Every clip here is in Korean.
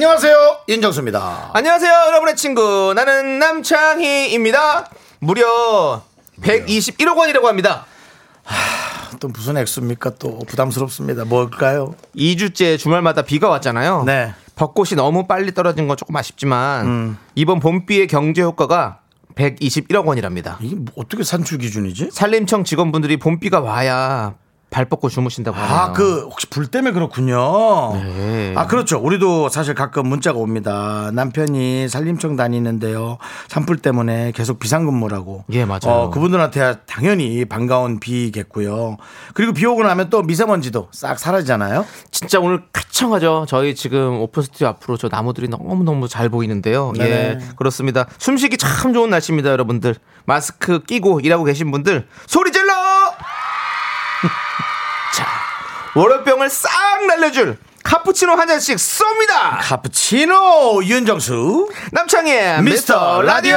안녕하세요 윤정수입니다. 안녕하세요, 여러분의 친구. 나는 남창희입니다. 무려 121억 원이라고 합니다. 또 무슨 액수입니까? 또 부담스럽습니다. 뭘까요? 2주째 주말마다 비가 왔잖아요. 네. 벚꽃이 너무 빨리 떨어진 건 조금 아쉽지만 음. 이번 봄비의 경제 효과가 121억 원이랍니다. 이게 뭐 어떻게 산출 기준이지? 산림청 직원분들이 봄비가 와야 발 뻗고 주무신다고 하네요. 아, 그 혹시 불 때문에 그렇군요. 네. 아, 그렇죠. 우리도 사실 가끔 문자가 옵니다. 남편이 산림청 다니는데요. 산불 때문에 계속 비상근무라고. 예, 맞아요. 어, 그분들한테 당연히 반가운 비겠고요. 그리고 비 오고 나면 또 미세먼지도 싹 사라지잖아요. 진짜 오늘 쾌청하죠. 저희 지금 오픈 스튜디오 앞으로 저 나무들이 너무너무 잘 보이는데요. 네네. 예, 그렇습니다. 숨쉬기 참 좋은 날씨입니다, 여러분들. 마스크 끼고 일하고 계신 분들 소리 질러! 자, 월요병을 싹 날려줄 카푸치노 한 잔씩 쏩니다. 카푸치노 윤정수. 남창희의 미스터 라디오.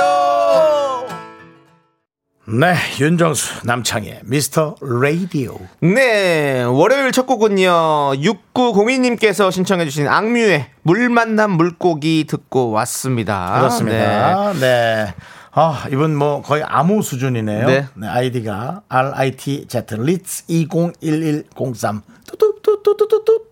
네, 윤정수 남창희의 미스터 라디오. 네, 월요일 첫 곡은요, 6902님께서 신청해 주신 악뮤의 물 만난 물고기 듣고 왔습니다. 그렇습니다. 네. 아, 이분 뭐 거의 암호 수준이네요. 네. 아이디가 RITZ 리츠 201103 뚜뚜뚜뚜뚜뚜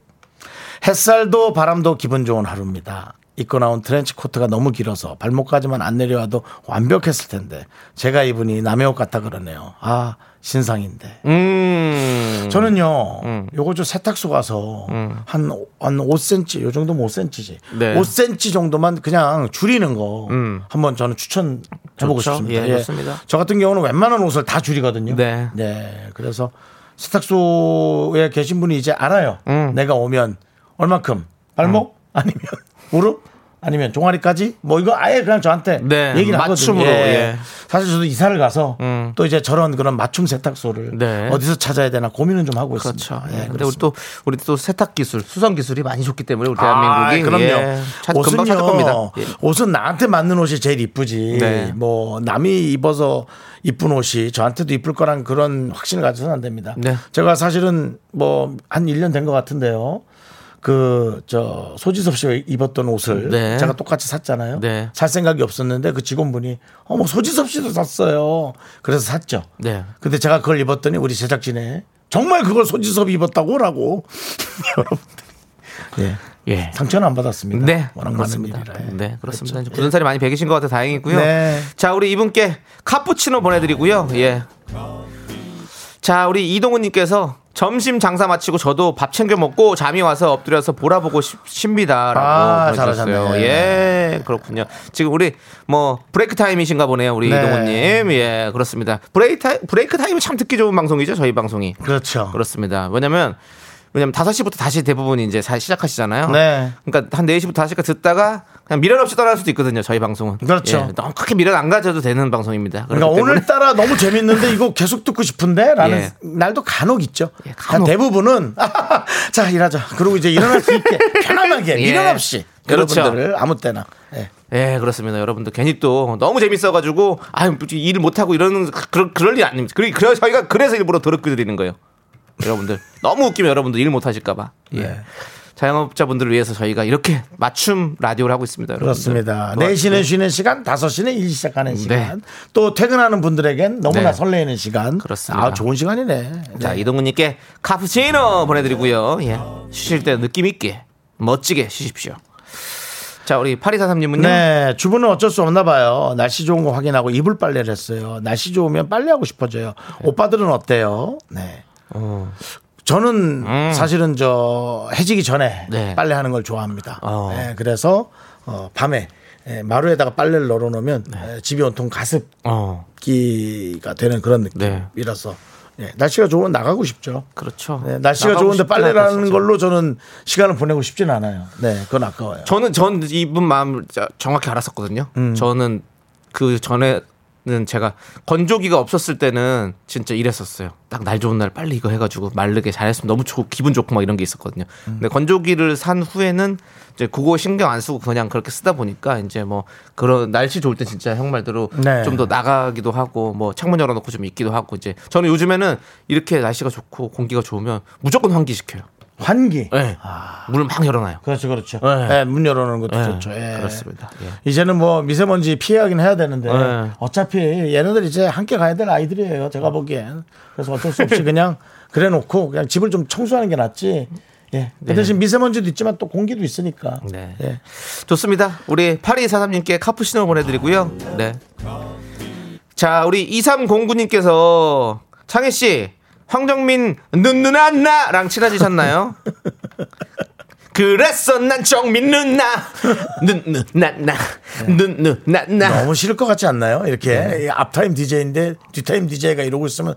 햇살도 바람도 기분 좋은 하루입니다. 입고 나온 트렌치 코트가 너무 길어서 발목까지만 안 내려와도 완벽했을 텐데 제가 입으니 남의 옷 같다 그러네요. 아 신상인데. 음. 저는요, 요거 저 세탁소 가서 한, 한 5cm, 요 정도면 5cm지. 네. 5cm 정도만 그냥 줄이는 거 음. 한번 저는 추천해보고 좋죠. 싶습니다. 예, 좋습니다. 저 같은 경우는 웬만한 옷을 다 줄이거든요. 네. 그래서 세탁소에 계신 분이 이제 알아요. 음. 내가 오면 얼만큼 발목 아니면 무릎 아니면 종아리까지 뭐 이거 아예 그냥 저한테 네, 얘기를 맞춤으로, 하거든요. 예. 사실 저도 이사를 가서 음. 또 이제 저런 그런 맞춤 세탁소를 네. 어디서 찾아야 되나 고민은 좀 하고 그렇죠. 있습니다. 예. 예, 근데 우리 또 우리 또 세탁 기술, 수성 기술이 많이 좋기 때문에 우리 아, 대한민국이 그럼요. 예, 찾, 금방 찾을 겁니다. 예. 옷은 나한테 맞는 옷이 제일 이쁘지. 네. 뭐 남이 입어서 이쁜 옷이 저한테도 이쁠 거란 그런 확신을 가져서는 안 됩니다. 네. 제가 사실은 뭐 한 1년 된 것 같은데요. 그 저 소지섭 씨가 입었던 옷을 네. 제가 똑같이 샀잖아요. 네. 살 생각이 없었는데 그 직원분이 어머 소지섭 씨도 샀어요. 그래서 샀죠. 네. 근데 제가 그걸 입었더니 우리 제작진에 정말 그걸 소지섭이 입었다고라고 여러분들 예. 예. 상처는 안 받았습니다. 네, 워낙 그렇습니다. 많은 일이라. 네, 그렇습니다. 그렇죠. 굳은 살이 많이 배기신 것 같아 다행이고요. 네. 자, 우리 이분께 카푸치노 보내드리고요. 예. 자, 우리 이동훈님께서 점심 장사 마치고 저도 밥 챙겨 먹고 잠이 와서 엎드려서 보라보고 싶습니다라고 아, 보내주셨어요. 잘하셨네. 예, 그렇군요. 지금 우리 뭐 브레이크 타임이신가 보네요, 우리 네. 이동훈님. 예, 그렇습니다. 브레이크 타임, 브레이크 타임이 참 듣기 좋은 방송이죠, 저희 방송이. 그렇죠. 그렇습니다. 왜냐면 왜냐면 5시부터 다시 대부분 이제 사- 시작하시잖아요. 네. 그러니까 한 4시부터 5시까지 듣다가 그냥 미련 없이 떠날 수도 있거든요. 저희 방송은. 그렇죠. 예, 너무 크게 미련 안 가져도 되는 방송입니다. 그러니까 오늘따라 너무 재밌는데 이거 계속 듣고 싶은데 라는 예. 날도 간혹 있죠. 예, 간혹. 대부분은 자 일하자. 그리고 이제 일어날 수 있게 편안하게 예. 미련 없이 그렇죠. 여러분들을 아무 때나 예. 예, 그렇습니다. 여러분들 괜히 또 너무 재밌어가지고 아 일을 못하고 이러는 그럴, 그럴 일 아닙니다. 그래 저희가 그래서 일부러 더럽게 드리는 거예요. 여러분들 너무 웃기면 여러분들 일 못하실까봐. 예. 네. 자영업자분들을 위해서 저희가 이렇게 맞춤 라디오를 하고 있습니다. 여러분들. 그렇습니다. 또 4시는 쉬는 시간, 5시는 일 시작하는 시간. 네. 또 퇴근하는 분들에겐 너무나 네. 설레는 시간. 그렇습니다. 아, 좋은 시간이네. 자, 네. 이동훈 님께 카푸치노 보내 드리고요. 예. 쉬실 때 느낌 있게 멋지게 쉬십시오. 자, 우리 파리사삼님은요. 네, 주부는 어쩔 수 없나 봐요. 날씨 좋은 거 확인하고 이불 빨래를 했어요. 날씨 좋으면 빨래하고 싶어져요. 오빠들은 어때요? 네. 저는 사실은 저 해지기 전에 음. 네. 빨래 하는 걸 좋아합니다. 어. 네, 그래서 어, 밤에 예, 마루에다가 빨래를 널어놓으면 예, 집이 온통 가습기가 어. 되는 그런 네. 느낌이라서 예, 날씨가 좋으면 나가고 싶죠. 그렇죠. 네, 날씨가 좋은데 빨래라는 하다, 진짜. 걸로 저는 시간을 보내고 싶진 않아요. 네, 그건 아까워요. 저는 전 이분 마음을 자- 정확히 알았었거든요. 음. 저는 그 전에 는 제가 건조기가 없었을 때는 진짜 이랬었어요. 딱 날 좋은 날 빨리 이거 해가지고 마르게 잘했으면 너무 좋 기분 좋고 막 이런 게 있었거든요. 음. 근데 건조기를 산 후에는 이제 그거 신경 안 쓰고 그냥 그렇게 쓰다 보니까 이제 뭐 그런 날씨 좋을 때 진짜 형 말대로 네. 좀더 나가기도 하고 뭐 창문 열어놓고 좀 있기도 하고 이제 저는 요즘에는 이렇게 날씨가 좋고 공기가 좋으면 무조건 환기 시켜요. 환기. 네. 문을 막 열어놔요. 그렇죠, 그렇죠. 네. 네, 문 열어놓는 것도 네, 좋죠. 예. 그렇습니다. 예. 이제는 뭐 미세먼지 피하긴 해야 되는데 네. 어차피 얘네들 이제 함께 가야 될 아이들이에요. 제가 보기엔. 그래서 어쩔 수 없이 그냥 그래 놓고 그냥 집을 좀 청소하는 게 낫지. 예. 그 대신 미세먼지도 있지만 또 공기도 있으니까. 네. 예. 좋습니다. 우리 8243님께 카푸시노 보내드리고요. 네. 자, 우리 2309님께서 창희 씨, 황정민 눈 누나 나랑 친해지셨나요? 그랬어 난 정민 누나 눈 누나 나 눈 누나 나 너무 싫을 것 같지 않나요? 이렇게 네. 이 앞타임 DJ인데 뒷타임 DJ가 이러고 있으면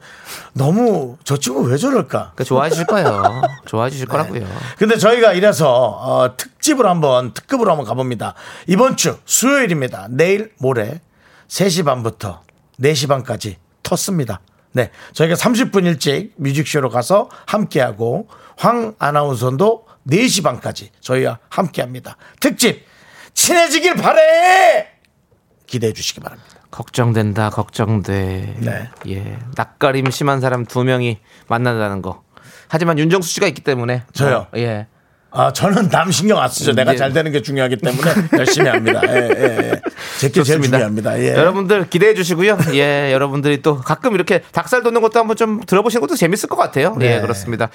너무 저 친구 왜 저럴까? 그 좋아하실 거예요. 좋아하실 거라고요. 근데 저희가 이래서 어, 특집을 한번 특급으로 한번 가봅니다. 이번 주 수요일입니다. 내일 모레 3시 반부터 4시 반까지 텄습니다. 네. 저희가 30분 일찍 뮤직쇼로 가서 함께하고 황 아나운서도 4시 반까지 저희와 함께합니다. 특집 친해지길 바래! 기대해 주시기 바랍니다. 걱정된다 걱정돼 네. 예 낯가림 심한 사람 두 명이 만난다는 거 하지만 윤정수 씨가 있기 때문에 저요? 어, 예 아, 저는 남 신경 안 쓰죠. 내가 네. 잘 되는 게 중요하기 때문에 열심히 합니다. 예, 예, 예. 제게 제일. 중요합니다. 예. 여러분들 기대해 주시고요. 예, 여러분들이 또 가끔 이렇게 닭살 돋는 것도 한번 좀 들어보시는 것도 재밌을 것 같아요. 네. 예, 그렇습니다.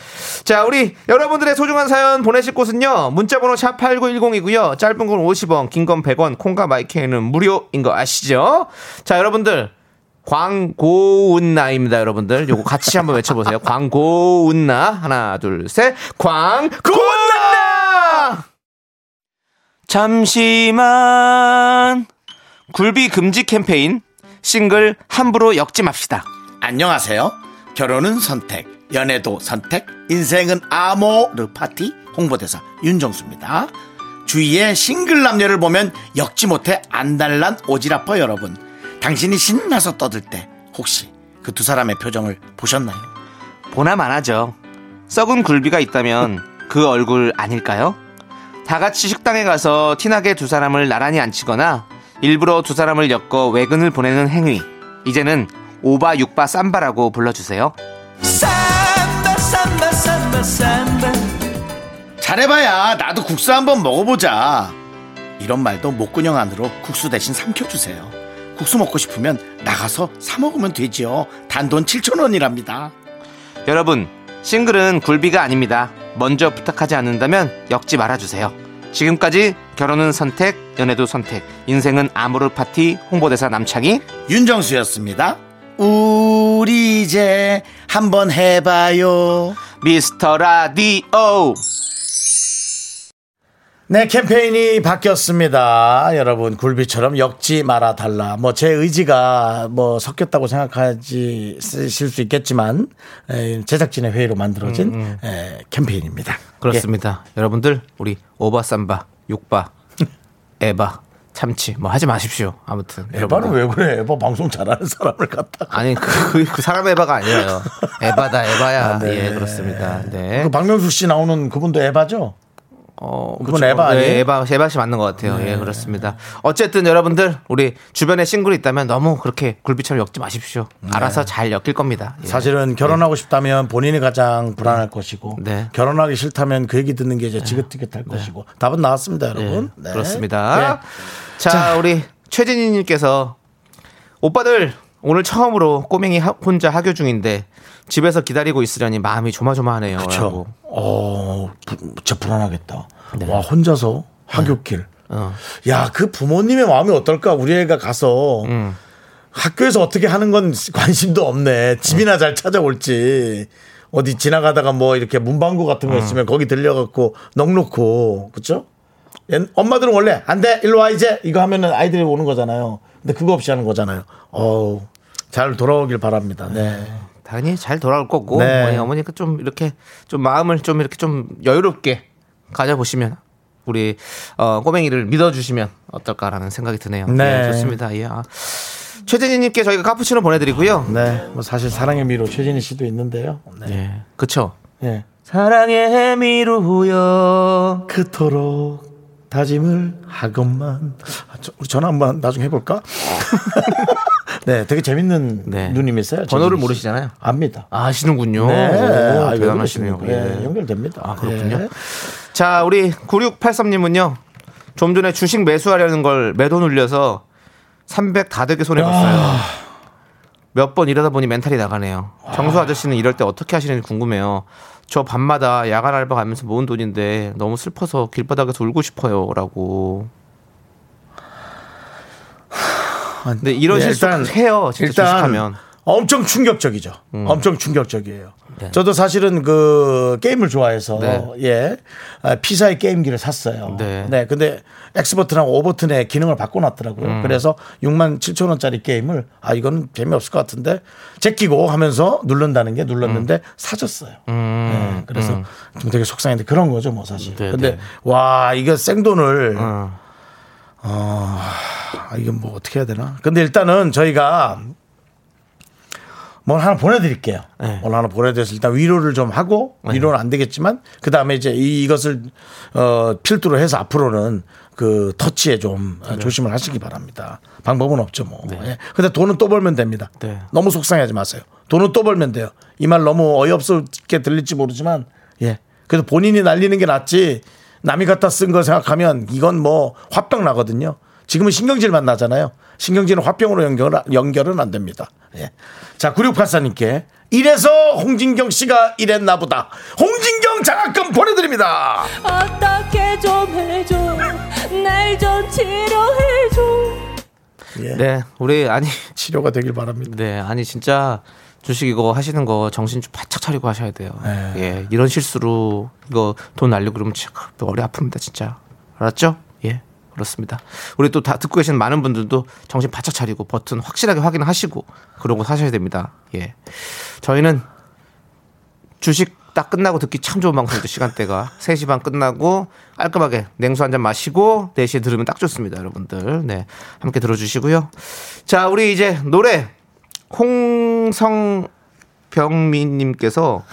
자, 우리 여러분들의 소중한 사연 보내실 곳은요. 문자번호 샵 8910이고요. 짧은 건 50원, 긴 건 100원, 콩과 마이크는 무료인 거 아시죠? 자, 여러분들. 광고운나입니다, 여러분들. 요거 같이 한번 외쳐보세요. 광고운나. 하나, 둘, 셋. 광고운나! 잠시만. 굴비 금지 캠페인. 싱글 함부로 엮지 맙시다. 안녕하세요. 결혼은 선택, 연애도 선택, 인생은 아모르 파티 홍보대사 윤정수입니다. 주위에 싱글 남녀를 보면 엮지 못해 안달난 오지라퍼 여러분. 당신이 신나서 떠들 때 혹시 그 두 사람의 표정을 보셨나요? 보나만 하죠. 썩은 굴비가 있다면 그 얼굴 아닐까요? 다 같이 식당에 가서 티나게 두 사람을 나란히 앉히거나 일부러 두 사람을 엮어 외근을 보내는 행위. 이제는 오바 육바 쌈바라고 불러주세요. 잘해봐야 나도 국수 한번 먹어보자. 이런 말도 목구녕 안으로 국수 대신 삼켜주세요. 국수 먹고 싶으면 나가서 사 먹으면 되지요. 단돈 7천 원이랍니다. 여러분, 싱글은 굴비가 아닙니다. 먼저 부탁하지 않는다면 엮지 말아주세요. 지금까지 결혼은 선택, 연애도 선택, 인생은 아모르 파티 홍보대사 남창희. 윤정수였습니다. 우리 이제 한번 해봐요. 미스터 라디오. 네, 캠페인이 바뀌었습니다. 여러분, 굴비처럼 엮지 말아 달라. 뭐, 제 의지가 뭐, 섞였다고 생각하지, 쓰실 수 있겠지만, 에, 제작진의 회의로 만들어진 에, 캠페인입니다. 그렇습니다. 여러분들 우리 오바 쌈바, 육바, 에바, 참치 뭐 하지 마십시오. 아무튼 예. 에바는 왜 그래? 에바 방송 잘하는 사람을 갖다가. 아니 그, 그 사람 에바가 아니에요. 에바다 에바야. 네. 예 그렇습니다. 네. 그 박명수 씨 나오는 그분도 에바죠? 어, 그건 그렇죠. 에바 아니에요? 네. 네, 에바 에바 씨 맞는 것 같아요. 예 그렇습니다. 어쨌든 여러분들 우리 주변에 싱글이 있다면 너무 그렇게 굴비처럼 엮지 마십시오. 알아서 잘 엮일 겁니다. 예. 네. 사실은 결혼하고 싶다면 본인이 가장 불안할 것이고 네. 결혼하기 싫다면 그 얘기 듣는 게 이제 지긋지긋할 것이고 답은 나왔습니다, 여러분. 네, 네. 그렇습니다. 네. 자, 우리 최진희님께서 오빠들 오늘 처음으로 꼬맹이 하- 혼자 하교 중인데 집에서 기다리고 있으려니 마음이 조마조마하네요. 그렇죠. 어, 부- 진짜 불안하겠다. 와 혼자서 하굣길. 어. 야, 그 부모님의 마음이 어떨까? 우리 애가 가서 음. 학교에서 어떻게 하는 건 관심도 없네. 집이나 잘 찾아올지. 어디 지나가다가 뭐 이렇게 문방구 같은 거 음. 있으면 거기 들려갖고 넉놓고 그쵸? 옛- 엄마들은 원래 안 돼, 일로 와 이제 이거 하면은 아이들이 오는 거잖아요. 근데 그거 없이 하는 거잖아요. 어우, 잘 돌아오길 바랍니다. 네. 당연히 잘 돌아올 거고 네. 어머니, 어머니가 좀 이렇게 좀 마음을 좀 이렇게 좀 여유롭게 가져보시면 우리 어, 꼬맹이를 믿어주시면 어떨까라는 생각이 드네요. 네. 예, 좋습니다. 예. 아. 최재진님께 저희가 카푸치노 보내드리고요. 네, 뭐 사실 사랑의 미로 최진희 씨도 있는데요. 네. 예, 그쵸. 예. 사랑의 미루요. 그토록 다짐을 하건만. 아, 저, 우리 전화 한번 나중에 해볼까? 네, 되게 재밌는 네. 누님이세요. 번호를. 모르시잖아요. 압니다. 아시는군요. 네, 오, 아, 대단하시네요. 네, 예. 연결됩니다. 아, 그렇군요. 예. 자, 우리 9683님은요. 좀 전에 주식 매수하려는 걸 매도 눌려서 300다 되게 손해 봤어요. 몇번 이러다 보니 멘탈이 나가네요. 정수 아저씨는 이럴 때 어떻게 하시는지 궁금해요. 저 밤마다 야간 알바 가면서 모은 돈인데 너무 슬퍼서 길바닥에서 울고 싶어요. 라고. 근데 이런 네, 실수 일단- 해요. 진짜 일단 주식하면. 엄청 충격적이죠. 엄청 충격적이에요. 네. 저도 사실은 그 게임을 좋아해서 네. 예 아, 피사의 게임기를 샀어요. 네. 네. 근데 X 버튼하고 O 버튼의 기능을 바꿔놨더라고요. 음. 그래서 6만 7천 원짜리 게임을 아 이거는 재미없을 것 같은데 제끼고 하면서 누른다는 게 눌렀는데 음. 사졌어요. 네, 그래서 좀 되게 속상했는데 그런 거죠, 뭐 사실. 네, 근데 네. 와 이거 생돈을 어. 아, 이건 뭐 어떻게 해야 되나? 근데 일단은 저희가 뭘 하나 보내드릴게요. 네. 뭘 하나 보내드려서 일단 위로를 좀 하고 위로는 안 되겠지만 그 다음에 이제 이, 이것을 어, 필두로 해서 앞으로는 그 터치에 좀 어, 조심을 하시기 바랍니다. 방법은 없죠 뭐. 예. 근데 돈은 또 벌면 됩니다. 네. 너무 속상해하지 마세요. 돈은 또 벌면 돼요. 이 말 너무 어이없게 들릴지 모르지만 예. 그래도 본인이 날리는 게 낫지 남이 갖다 쓴 거 생각하면 이건 뭐 화병 나거든요. 지금은 신경질만 나잖아요. 신경질은 화병으로 연결, 연결은 안 됩니다. 예. 자, 9684님께 이래서 홍진경 씨가 이랬나 보다. 홍진경 장학금 보내드립니다. 어떻게 좀 해줘 날 좀 치료해줘 예. 네, 우리 아니 치료가 되길 바랍니다. 네, 아니 진짜 주식 이거 하시는 거 정신 좀 바짝 차리고 하셔야 돼요. 네. 예, 이런 실수로 이거 돈 날리고 그러면 진짜 머리 아픕니다, 진짜. 알았죠? 예, 그렇습니다. 우리 또 다 듣고 계시는 많은 분들도 정신 바짝 차리고 버튼 확실하게 확인하시고 그런 거 사셔야 됩니다. 예, 저희는 주식 딱 끝나고 듣기 참 좋은 방송이죠 시간대가. 3시 반 끝나고 깔끔하게 냉수 한 잔 마시고 4시에 들으면 딱 좋습니다 여러분들. 네 함께 들어주시고요. 자 우리 이제 노래. 홍성병민님께서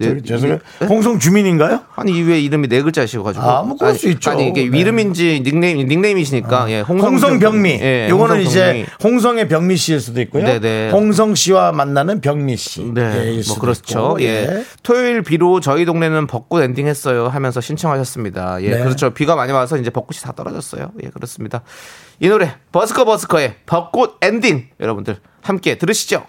죄송해요. 네? 홍성 주민인가요? 아니 왜 이름이 네 글자시고 가지고 아, 뭐 그럴 아니, 수 있죠. 아니 이게 네. 이름인지 닉네임 닉네임이시니까 예 홍성 병미. 예, 요거는 홍성병미. 이제 홍성의 병미 씨일 수도 있고요. 네네. 홍성 씨와 만나는 병미 씨. 예, 네, 일뭐 그렇죠. 있고. 예. 토요일 비로 저희 동네는 벚꽃 엔딩 했어요 하면서 신청하셨습니다. 예, 네. 그렇죠. 비가 많이 와서 이제 벚꽃이 다 떨어졌어요. 예, 그렇습니다. 이 노래 버스커 버스커의 벚꽃 엔딩 여러분들 함께 들으시죠.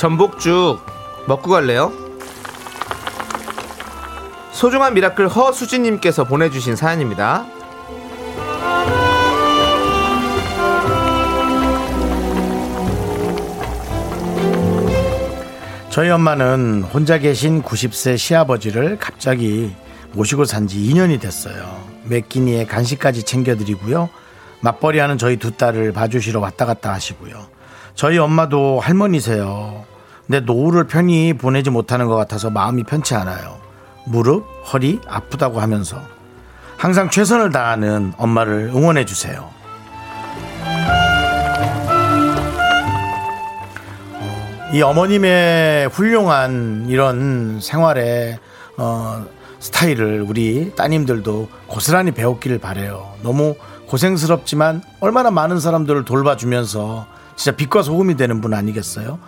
전복죽 먹고 갈래요? 소중한 miracle 허수진님께서 보내주신 사연입니다. 저희 엄마는 혼자 계신 90세 시아버지를 갑자기 모시고 산 지 2년이 됐어요. 매 끼니에 간식까지 챙겨드리고요. 맞벌이 하는 저희 두 딸을 봐주시러 왔다 갔다 하시고요. 저희 엄마도 할머니세요. 근데 노후를 편히 보내지 못하는 것 같아서 마음이 편치 않아요. 무릎, 허리 아프다고 하면서 항상 최선을 다하는 엄마를 응원해 주세요. 이 어머님의 훌륭한 이런 생활의 어, 스타일을 우리 따님들도 고스란히 배웠기를 바래요. 너무 고생스럽지만 얼마나 많은 사람들을 돌봐주면서 진짜 빛과 소금이 되는 분 아니겠어요?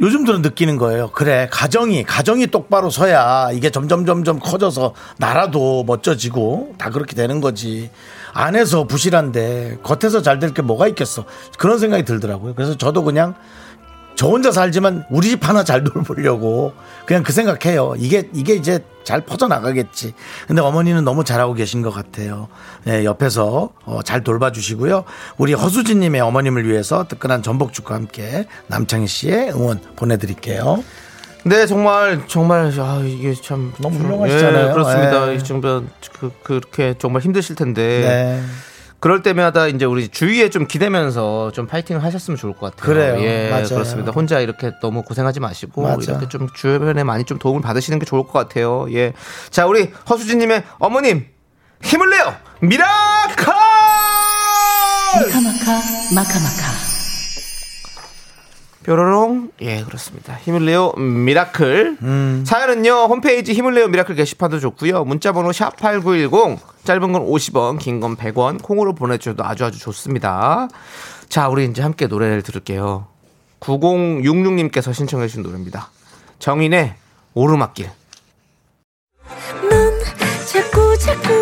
요즘 들은 느끼는 거예요. 그래, 가정이, 가정이 똑바로 서야 이게 점점 점점 커져서 나라도 멋져지고 다 그렇게 되는 거지. 안에서 부실한데 겉에서 잘 될 게 뭐가 있겠어. 그런 생각이 들더라고요. 그래서 저도 그냥 저 혼자 살지만 우리 집 하나 잘 돌보려고 그냥 그 생각해요. 이게 이게 이제 잘 퍼져 나가겠지. 근데 어머니는 너무 잘하고 계신 것 같아요. 네, 옆에서 어, 잘 돌봐주시고요. 우리 허수진님의 어머님을 위해서 뜨끈한 전복죽과 함께 남창희 씨의 응원 보내드릴게요. 네, 정말 정말 아, 이게 참 너무 훌륭하시잖아요. 예, 그렇습니다. 예. 이 정도 그, 그렇게 정말 힘드실 텐데 네. 그럴 때마다 이제 우리 주위에 좀 기대면서 좀 파이팅을 하셨으면 좋을 것 같아요. 그래요. 예, 맞아요. 그렇습니다. 혼자 이렇게 너무 고생하지 마시고 맞아. 이렇게 좀 주변에 많이 좀 도움을 받으시는 게 좋을 것 같아요. 예. 자, 우리 허수진 님의 어머님 힘을 내요. miracle! 마카마카 마카마카 뾰로롱. 예 그렇습니다. 힘을 내요 miracle. 음. 사연은요 홈페이지 힘을 내요 miracle 게시판도 좋고요. 문자 번호 샵 8910 짧은 건 50원 긴 건 100원. 콩으로 보내 주셔도 아주 아주 좋습니다. 자 우리 이제 함께 노래를 들을게요. 9066님께서 신청해 주신 노래입니다. 정인의 오르막길. 넌 자꾸 자꾸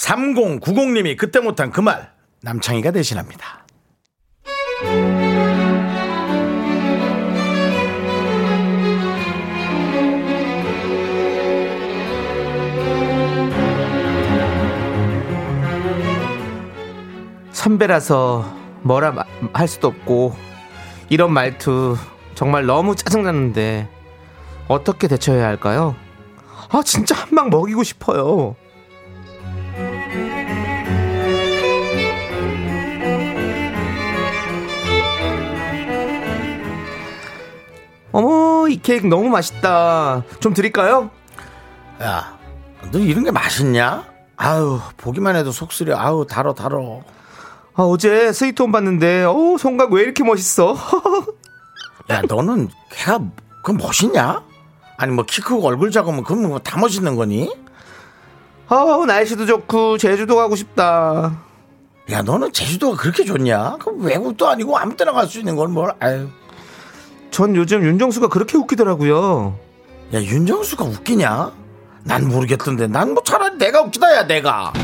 3090님이 그때 못한 그 말 남창희가 대신합니다. 선배라서 뭐라 마- 할 수도 없고 이런 말투 정말 너무 짜증나는데 어떻게 대처해야 할까요? 아 진짜 한 방 먹이고 싶어요. 어머 이 케이크 너무 맛있다. 좀 드릴까요? 야, 너 이런 게 맛있냐? 아유, 보기만 해도 속 쓰려. 아유, 달어, 달어. 아, 어제 스위트홈 봤는데 어 송각 왜 이렇게 멋있어? 야, 너는 걔가 그 멋있냐? 아니, 뭐 키 크고 얼굴 작으면 그건 뭐 다 멋있는 거니? 아 날씨도 좋고 제주도 가고 싶다. 야, 너는 제주도가 그렇게 좋냐? 그 외국도 아니고 아무 때나 갈 수 있는 걸 뭘, 아유. 전 요즘 윤정수가 그렇게 웃기더라고요. 야, 윤정수가 웃기냐? 난 모르겠던데. 난 뭐 차라리 내가 웃기다, 야, 내가.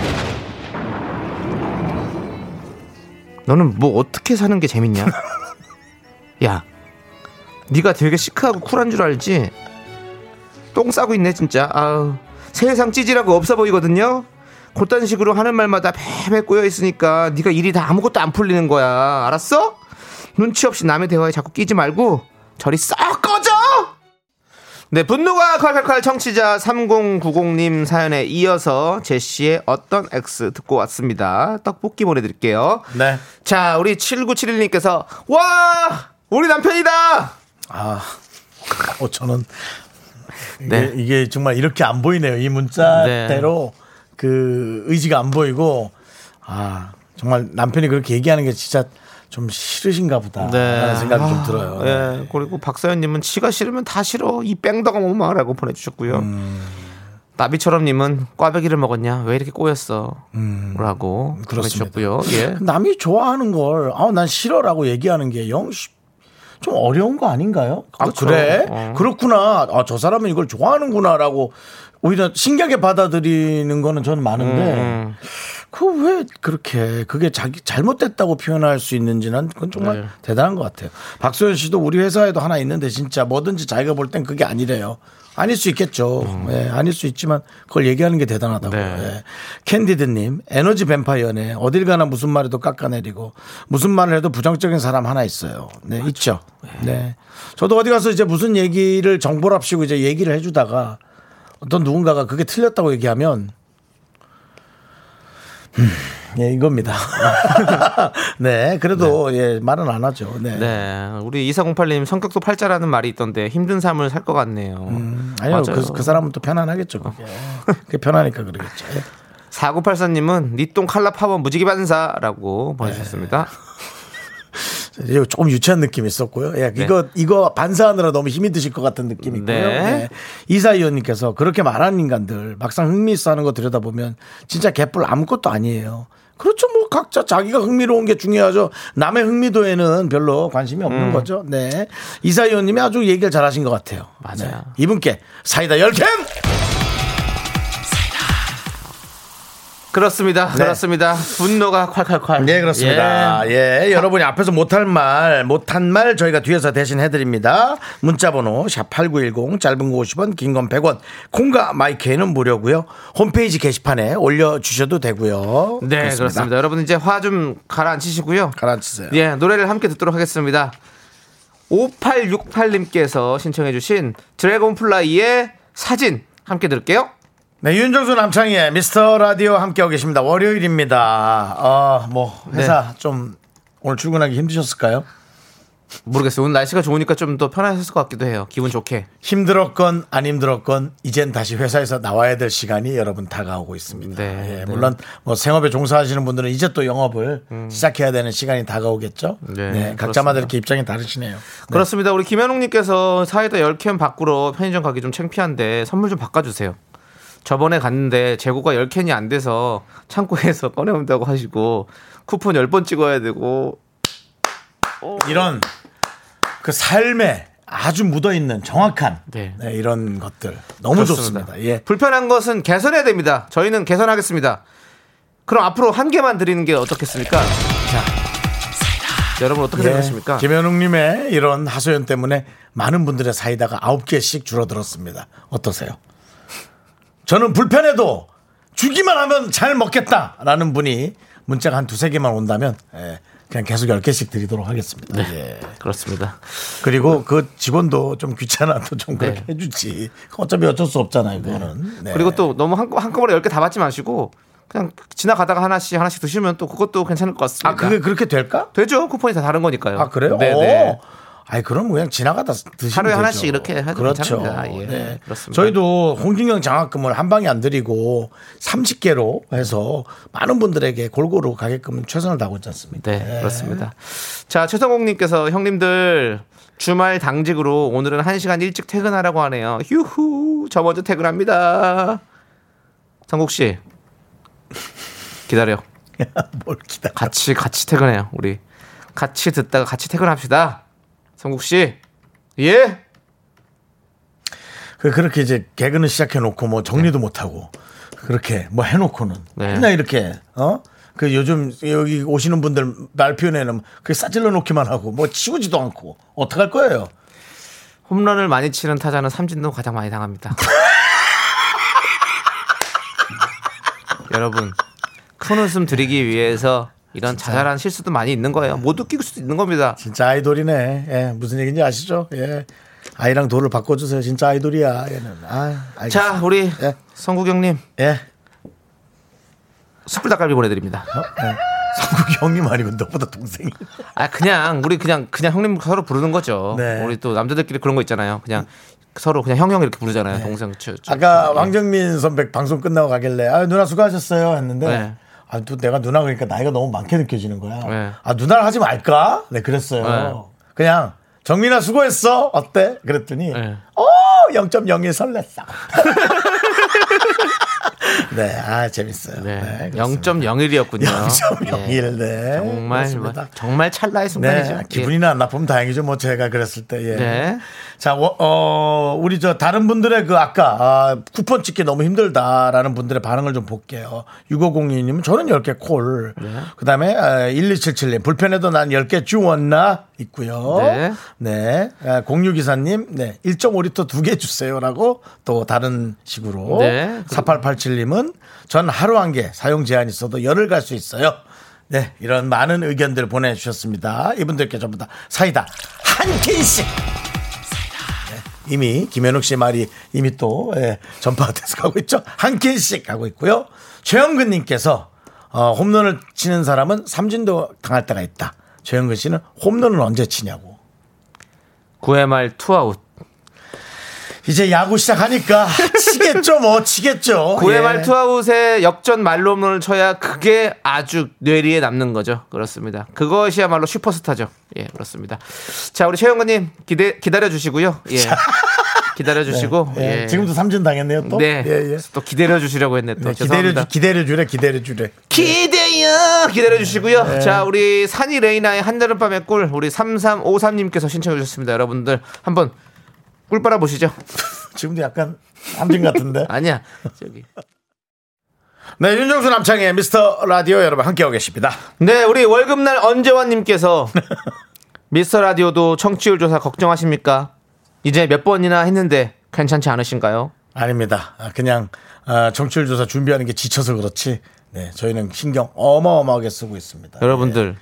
너는 뭐 어떻게 사는 게 재밌냐? 야, 네가 되게 시크하고 쿨한 줄 알지? 똥 싸고 있네 진짜. 아우, 세상 찌질하고 없어 보이거든요. 그딴 식으로 하는 말마다 뱀에 꼬여 있으니까 네가 일이 다 아무것도 안 풀리는 거야. 알았어? 눈치 없이 남의 대화에 자꾸 끼지 말고 저리 싹 꺼져. 네, 분노가 칼칼칼 청취자 3090님 사연에 이어서 제시의 어떤 X 듣고 왔습니다. 떡볶이 보내드릴게요. 네. 자, 우리 7971님께서 와! 우리 남편이다! 아, 5천원. 이게, 네. 이게 정말 이렇게 안 보이네요. 이 문자대로 그 의지가 안 보이고, 아, 정말 남편이 그렇게 얘기하는 게 진짜 좀 싫으신가 보다. 라는 생각이 좀 들어요. 네. 네. 그리고 박서연님은 지가 싫으면 다 싫어. 이 뺑덕아 엄마라고 보내주셨고요. 음. 나비처럼님은 꽈배기를 먹었냐? 왜 이렇게 꼬였어? 라고 음. 그렇습니다. 보내주셨고요. 예. 남이 좋아하는 걸, 아, 난 싫어라고 얘기하는 게 영, 쉬- 좀 어려운 거 아닌가요? 그렇죠. 아, 그래? 어. 그렇구나. 아, 저 사람은 이걸 좋아하는구나라고 오히려 신기하게 받아들이는 거는 저는 많은데, 음. 그 왜 그렇게 그게 자기 잘못됐다고 표현할 수 있는지는 그건 정말 네. 대단한 것 같아요. 박소연 씨도 우리 회사에도 하나 있는데 진짜 뭐든지 자기가 볼 땐 그게 아니래요. 아닐 수 있겠죠. 예, 아닐 수 있지만 그걸 얘기하는 게 대단하다고. 음. 네. 예. 캔디드님, 에너지 뱀파이어네. 어딜 가나 무슨 말해도 깎아내리고 무슨 말을 해도 부정적인 사람 하나 있어요. 네, 있죠. 네. 저도 어디 가서 이제 무슨 얘기를 정보랍시고 이제 얘기를 해주다가 어떤 누군가가 그게 틀렸다고 얘기하면 음, 예, 이겁니다. 네, 그래도 예, 말은 안 하죠. 네. 네. 우리 2408님 성격도 팔자라는 말이 있던데 힘든 삶을 살 것 같네요. 음, 아니요. 그, 그 사람은 또 편안하겠죠. 그게, 그게 편하니까 그러겠죠. 예. 4984님은 니똥 칼라 파워 무지개 반사라고 보내주셨습니다. 이거 조금 유치한 느낌이 있었고요. 예, 이거 이거 반사하느라 너무 힘이 드실 것 같은 느낌이 있고요. 네. 네. 이사위원님께서 그렇게 말하는 인간들 막상 흥미 있어 하는 거 들여다보면 진짜 개뿔 아무것도 아니에요. 그렇죠. 뭐 각자 자기가 흥미로운 게 중요하죠. 남의 흥미도에는 별로 관심이 없는 거죠. 네. 이사위원님이 아주 얘기를 잘하신 것 같아요. 맞아요. 네. 이분께 사이다 10캔! 그렇습니다. 네. 그렇습니다. 분노가 콸콸콸. 네, 그렇습니다. 예, 여러분이 앞에서 못할 말, 못한 말 저희가 뒤에서 대신 해드립니다. 문자번호 샵8910, 짧은 거 50원, 긴 건 100원, 콩과 마이크에는 무료고요. 홈페이지 게시판에 올려주셔도 되고요. 네, 그렇습니다. 여러분 이제 화 좀 가라앉히시고요. 가라앉히세요. 예, 노래를 함께 듣도록 하겠습니다. 5868님께서 신청해주신 드래곤플라이의 사진 함께 들을게요. 네, 윤정수 남창희의 미스터 라디오 함께하고 계십니다. 월요일입니다. 어, 뭐, 회사 좀 오늘 출근하기 힘드셨을까요? 모르겠어요. 오늘 날씨가 좋으니까 좀 더 편하셨을 것 같기도 해요. 기분 좋게. 힘들었건 안 힘들었건 이젠 다시 회사에서 나와야 될 시간이 여러분 다가오고 있습니다. 네, 예, 네. 물론 뭐 생업에 종사하시는 분들은 이제 또 영업을 시작해야 되는 시간이 다가오겠죠. 음. 네, 네, 각자마다 그렇습니다. 이렇게 입장이 다르시네요. 그렇습니다. 우리 김현웅님께서 사이다 10캔 밖으로 편의점 가기 좀 창피한데 선물 좀 바꿔주세요. 저번에 갔는데 재고가 10캔이 안 돼서 창고에서 꺼내온다고 하시고 쿠폰 10번 찍어야 되고 이런 그 삶에 아주 묻어 있는 정확한 네. 네, 이런 것들 너무 그렇습니다. 좋습니다. 예. 불편한 것은 개선해야 됩니다. 저희는 개선하겠습니다. 그럼 앞으로 한 개만 드리는 게 어떻겠습니까? 자, 여러분 어떻게 예. 생각하십니까? 김현웅님의 이런 하소연 때문에 많은 분들의 사이다가 아홉 개씩 줄어들었습니다. 어떠세요? 저는 불편해도 주기만 하면 잘 먹겠다라는 분이 문자가 한 두세 개만 온다면 예, 그냥 계속 열 개씩 드리도록 하겠습니다. 예. 그렇습니다. 그리고 그 직원도 좀 귀찮아도 좀 그렇게 네. 해주지. 어차피 어쩔 수 없잖아요, 그거는. 네. 그리고 또 너무 한, 한꺼번에 10개 다 받지 마시고 그냥 지나가다가 하나씩 하나씩 드시면 또 그것도 괜찮을 것 같습니다. 아, 그게 그렇게 될까? 되죠. 쿠폰이 다 다른 거니까요. 아, 그래요? 네네. 오. 아이, 그럼 그냥 지나가다 드시면 하루에 되죠. 하나씩 이렇게 해도 그렇죠. 예, 네. 그렇습니다. 저희도 홍진경 장학금을 한 방에 안 드리고 30개로 해서 많은 분들에게 골고루 가게끔 최선을 다하고 있지 않습니까? 네, 그렇습니다. 자, 최성공님께서 형님들 주말 당직으로 오늘은 한 시간 일찍 퇴근하라고 하네요. 휴후, 저 먼저 퇴근합니다. 성국 씨 기다려. 뭘 기다. 같이 같이 퇴근해요. 우리 같이 듣다가 같이 퇴근합시다. 성국 씨, 예? 그 그렇게 이제 개그는 시작해 놓고 뭐 정리도 못 하고 그렇게 뭐 해놓고는 네. 그냥 이렇게 어. 그 요즘 여기 오시는 분들 말 표현에는 그 싸질러 놓기만 하고 뭐 치우지도 않고 어떡할 거예요? 홈런을 많이 치는 타자는 삼진도 가장 많이 당합니다. 여러분, 큰 웃음 드리기 위해서 이런 자잘한 실수도 많이 있는 거예요. 못 웃길 수도 있는 겁니다. 진짜 아이돌이네. 예, 무슨 얘기인지 아시죠? 예. 아이랑 돌을 바꿔주세요. 진짜 아이돌이야. 얘는. 아, 알겠습니다. 자, 우리 예. 성국영님 예. 숯불 닭갈비 보내드립니다. 성국이 형님 아니고 너보다 동생이. 아, 그냥 우리 그냥 그냥 형님 서로 부르는 거죠. 네. 우리 또 남자들끼리 그런 거 있잖아요. 그냥 서로 그냥 형형 이렇게 부르잖아요. 동생. 저, 저. 아까 예. 왕정민 선배 방송 끝나고 가길래 아 누나 수고하셨어요 했는데 네. 아 또 내가 누나 그러니까 나이가 너무 많게 느껴지는 거야. 네. 아 누나를 하지 말까? 네 그랬어요. 네. 그냥 정민아 수고했어 어때? 그랬더니 네. 어 0.01 설렜어. 네, 아 재밌어요. 네. 그렇습니다. 0.01이었군요. 0.01, 네. 정말 그렇습니다. 뭐, 정말 찰나의 순간이죠. 네, 기분이나 안 나쁘면 다행이죠. 뭐 제가 그랬을 때. 예. 네. 자, 어, 어, 우리 저 다른 분들의 그 아까 아, 쿠폰 찍기 너무 힘들다라는 분들의 반응을 좀 볼게요. 6502님, 저는 10개 콜. 그 다음에 1277님, 불편해도 난 10개 주웠나? 있고요. 네. 네. 0624님, 네. 1.5리터 두개 주세요라고 또 다른 식으로. 네. 4887님은 전 하루 한 개 사용 제한 있어도 열흘 갈 수 있어요. 네, 이런 많은 의견들 보내주셨습니다. 이분들께 전부 다 사이다 한 캔씩. 네, 이미 김현욱 씨 말이 이미 또 예, 전파가 돼서 가고 있죠. 한 캔씩 가고 있고요. 최영근 님께서 어, 홈런을 치는 사람은 삼진도 당할 때가 있다. 최영근 씨는 홈런은 언제 치냐고. 9회 말 투아웃. 이제 야구 시작하니까 치겠죠, 뭐, 치겠죠. 고해 예. 말 투아웃에 역전 만루홈런을 쳐야 그게 아주 뇌리에 남는 거죠. 그렇습니다. 그것이야말로 슈퍼스타죠. 예, 그렇습니다. 자, 우리 최영관님 기대 기다려 주시고요. 예. 기다려 주시고 예, 예. 지금도 삼진 당했네요, 또. 네. 예, 예. 또 기다려 주시려고 했네. 또 네. 기다려, 기다려 주래, 기다려 주래. 기대요 기다려 주시고요. 네. 자, 우리 산이 레이나의 한여름 밤의 꿀 우리 3353님께서 신청해 주셨습니다. 여러분들 한번 꿀 빨아 보시죠. 지금도 약간 삼진 같은데. 아니야. 저기. 네, 윤정수 남창의 미스터 라디오 여러분 함께하고 계십니다. 네, 우리 월급날 언제와님께서 미스터 라디오도 청취율 조사 걱정하십니까? 이제 몇 번이나 했는데 괜찮지 않으신가요? 아닙니다. 아, 그냥 아, 정치율 조사 준비하는 게 지쳐서 그렇지. 네, 저희는 신경 어마어마하게 쓰고 있습니다. 여러분들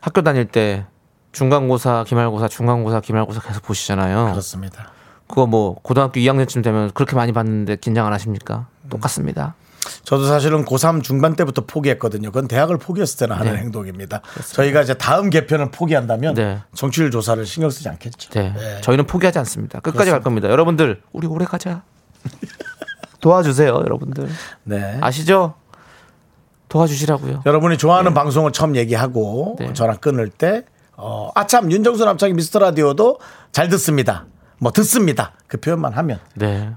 학교 다닐 때 중간고사, 기말고사, 중간고사, 기말고사 계속 보시잖아요. 네, 그렇습니다. 그거 뭐 고등학교 2학년쯤 되면 그렇게 많이 봤는데 긴장 안 하십니까? 똑같습니다. 저도 사실은 고3 중반 때부터 포기했거든요. 그건 대학을 포기했을 때는 하는 행동입니다. 저희가 이제 다음 개편을 포기한다면 네. 정치율 조사를 신경 쓰지 않겠죠. 네. 저희는 포기하지 않습니다. 끝까지 갈 겁니다. 여러분들, 우리 오래 가자. 도와주세요, 여러분들. 네. 아시죠? 도와주시라고요. 여러분이 좋아하는 방송을 처음 얘기하고 네. 저랑 끊을 때, 어, 아참, 윤정수 남창희 미스터 라디오도 잘 듣습니다. 뭐 듣습니다. 그 표현만 하면. 네.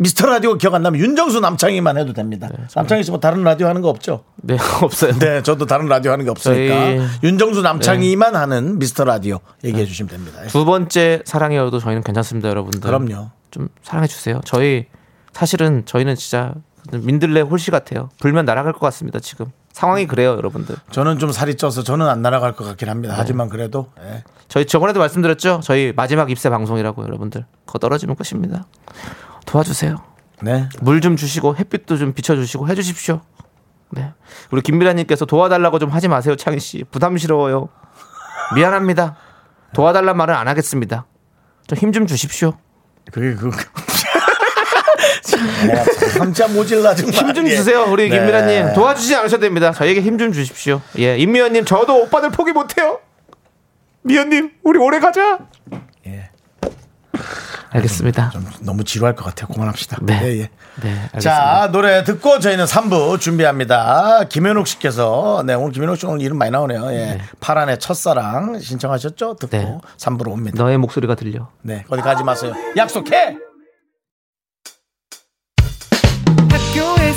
미스터 라디오 기억 안 나면 윤정수 남창희만 해도 됩니다. 남창희 씨 뭐 다른 라디오 하는 거 없죠? 네, 없어요. 네, 저도 다른 라디오 하는 게 없으니까. 저희- 윤정수 남창희만 하는 미스터 라디오 얘기해 주시면 됩니다. 두 번째 사랑해요도 저희는 괜찮습니다, 여러분들. 그럼요. 좀 사랑해 주세요. 저희 사실은 저희는 진짜 민들레 홀씨 같아요. 불면 날아갈 것 같습니다, 지금. 상황이 그래요, 여러분들. 저는 좀 살이 쪄서 저는 안 날아갈 것 같긴 합니다. 네. 하지만 그래도 예. 저희 저번에도 말씀드렸죠? 저희 마지막 입세 방송이라고 여러분들. 그거 떨어지는 것입니다. 도와주세요. 네. 물 좀 주시고 햇빛도 좀 비춰주시고 해주십시오. 네. 우리 김미라님께서 도와달라고 좀 하지 마세요, 창희 씨. 부담스러워요. 미안합니다. 도와달란 말은 안 하겠습니다. 좀 힘 좀 주십시오. 그게 그 삼자 모질라 정말. 힘좀 예. 주세요, 우리 네. 김미라님. 도와주지 않으셔도 됩니다. 저에게 힘 좀 주십시오. 예, 임미연님, 저도 오빠들 포기 못해요. 미연님, 우리 오래 가자. 예. 알겠습니다. 좀 너무 지루할 것 같아요. 그만합시다. 네. 예, 예. 네, 알겠습니다. 자, 노래 듣고 저희는 3부 준비합니다. 김현욱 씨께서, 네, 오늘 김현욱 씨 오늘 이름 많이 나오네요. 예. 파란의 첫사랑 신청하셨죠? 듣고 네. 3부로 옵니다. 너의 목소리가 들려. 네, 어디 가지 마세요. 약속해!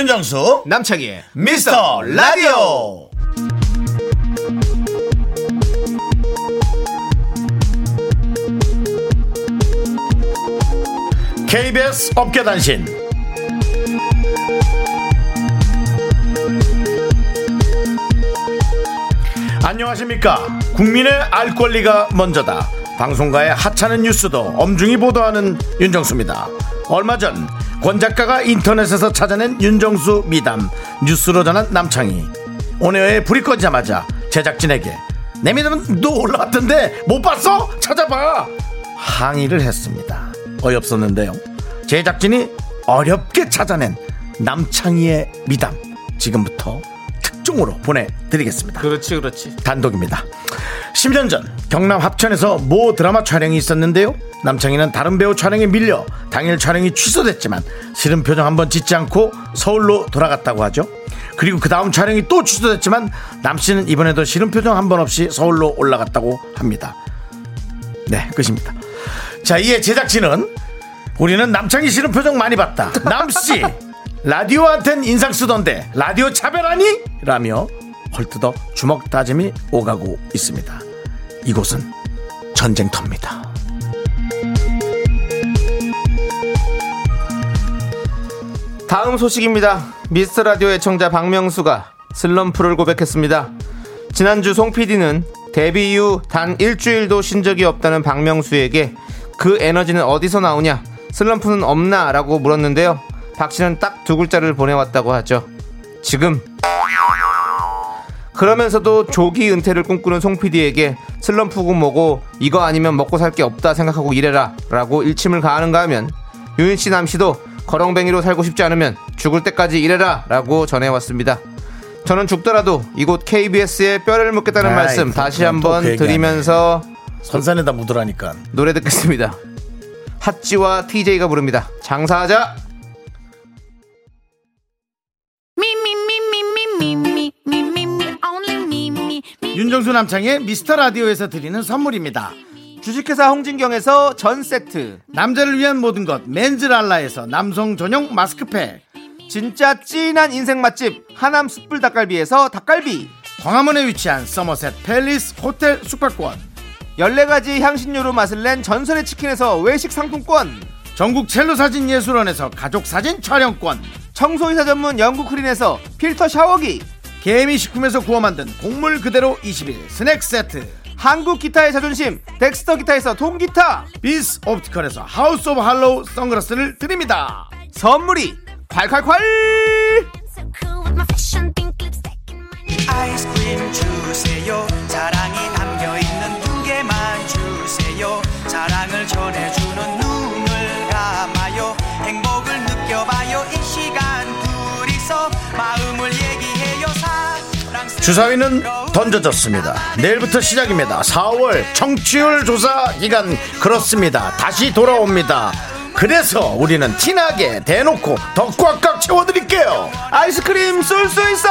윤정수, 남창희의 미스터 라디오! KBS 업계단신. 안녕하십니까? 국민의 알 권리가 먼저다. 방송가의 하찮은 뉴스도 엄중히 보도하는 윤정수입니다. 얼마 전 권 작가가 인터넷에서 찾아낸 윤정수 미담 뉴스로 전한 남창희. 오늘의 불이 꺼지자마자 제작진에게 내 미담도 올라왔던데 못 봤어? 찾아봐! 항의를 했습니다. 어이없었는데요. 제작진이 어렵게 찾아낸 남창희의 미담. 지금부터 특종으로 보내드리겠습니다 그렇지, 그렇지. 단독입니다. 10년 전 경남 합천에서 모 드라마 촬영이 있었는데요. 남창희는 다른 배우 촬영에 밀려 당일 촬영이 취소됐지만 싫은 표정 한번 짓지 않고 서울로 돌아갔다고 하죠. 그리고 그 다음 촬영이 또 취소됐지만 남 씨는 이번에도 싫은 표정 한 번 없이 서울로 올라갔다고 합니다. 네, 끝입니다. 자, 이에 제작진은 우리는 남창희 씨는 표정 많이 봤다. 남씨 라디오한텐 인상 쓰던데 라디오 차별하니? 라며 헐뜯어 주먹 다짐이 오가고 있습니다. 이곳은 전쟁터입니다. 다음 소식입니다. 미스터 라디오 애청자 박명수가 슬럼프를 고백했습니다. 지난주 송 PD는 데뷔 이후 단 일주일도 쉰 적이 없다는 박명수에게 그 에너지는 어디서 나오냐 슬럼프는 없나 라고 물었는데요 박 씨는 딱 두 글자를 보내왔다고 하죠 지금 그러면서도 조기 은퇴를 꿈꾸는 송 PD에게 슬럼프고 뭐고 이거 아니면 먹고 살 게 없다 생각하고 일해라 라고 일침을 가하는가 하면 유인 씨 남씨도 거렁뱅이로 살고 싶지 않으면 죽을 때까지 일해라 라고 전해왔습니다. 저는 죽더라도 이곳 KBS에 뼈를 묻겠다는 아이, 말씀 그- 다시 한번 얘기 드리면서 선산에다 묻으라니까. 노래 듣겠습니다. 핫지와 TJ가 부릅니다. 장사하자! 윤정수 남창의 미스터 라디오에서 드리는 선물입니다. 주식회사 홍진경에서 전 세트. 남자를 위한 모든 것 맨즈랄라에서 남성 전용 마스크팩. 진짜 찐한 인생 맛집 하남 숯불 닭갈비에서 닭갈비. 광화문에 위치한 서머셋 팰리스 호텔 숙박권. 14가지 향신료로 맛을 낸 전설의 치킨에서 외식 상품권. 전국 첼로 사진 예술원에서 가족 사진 촬영권. 청소이사 전문 영국 크린에서 필터 샤워기. 개미 식품에서 구워 만든 곡물 그대로 21 스낵 세트. 한국 기타의 자존심 덱스터 기타에서 통기타. 비스 옵티컬에서 하우스 오브 할로우 선글라스를 드립니다. 선물이 콸콸콸! 아이스크림 주세요 사랑이 담겨있는 두 개만 주세요 사랑을 전해주 주사위는 던져졌습니다. 내일부터 시작입니다. 4월 청취율 조사 기간 그렇습니다. 다시 돌아옵니다. 그래서 우리는 티나게 대놓고 더 꽉꽉 채워드릴게요. 아이스크림 쏠 수 있어!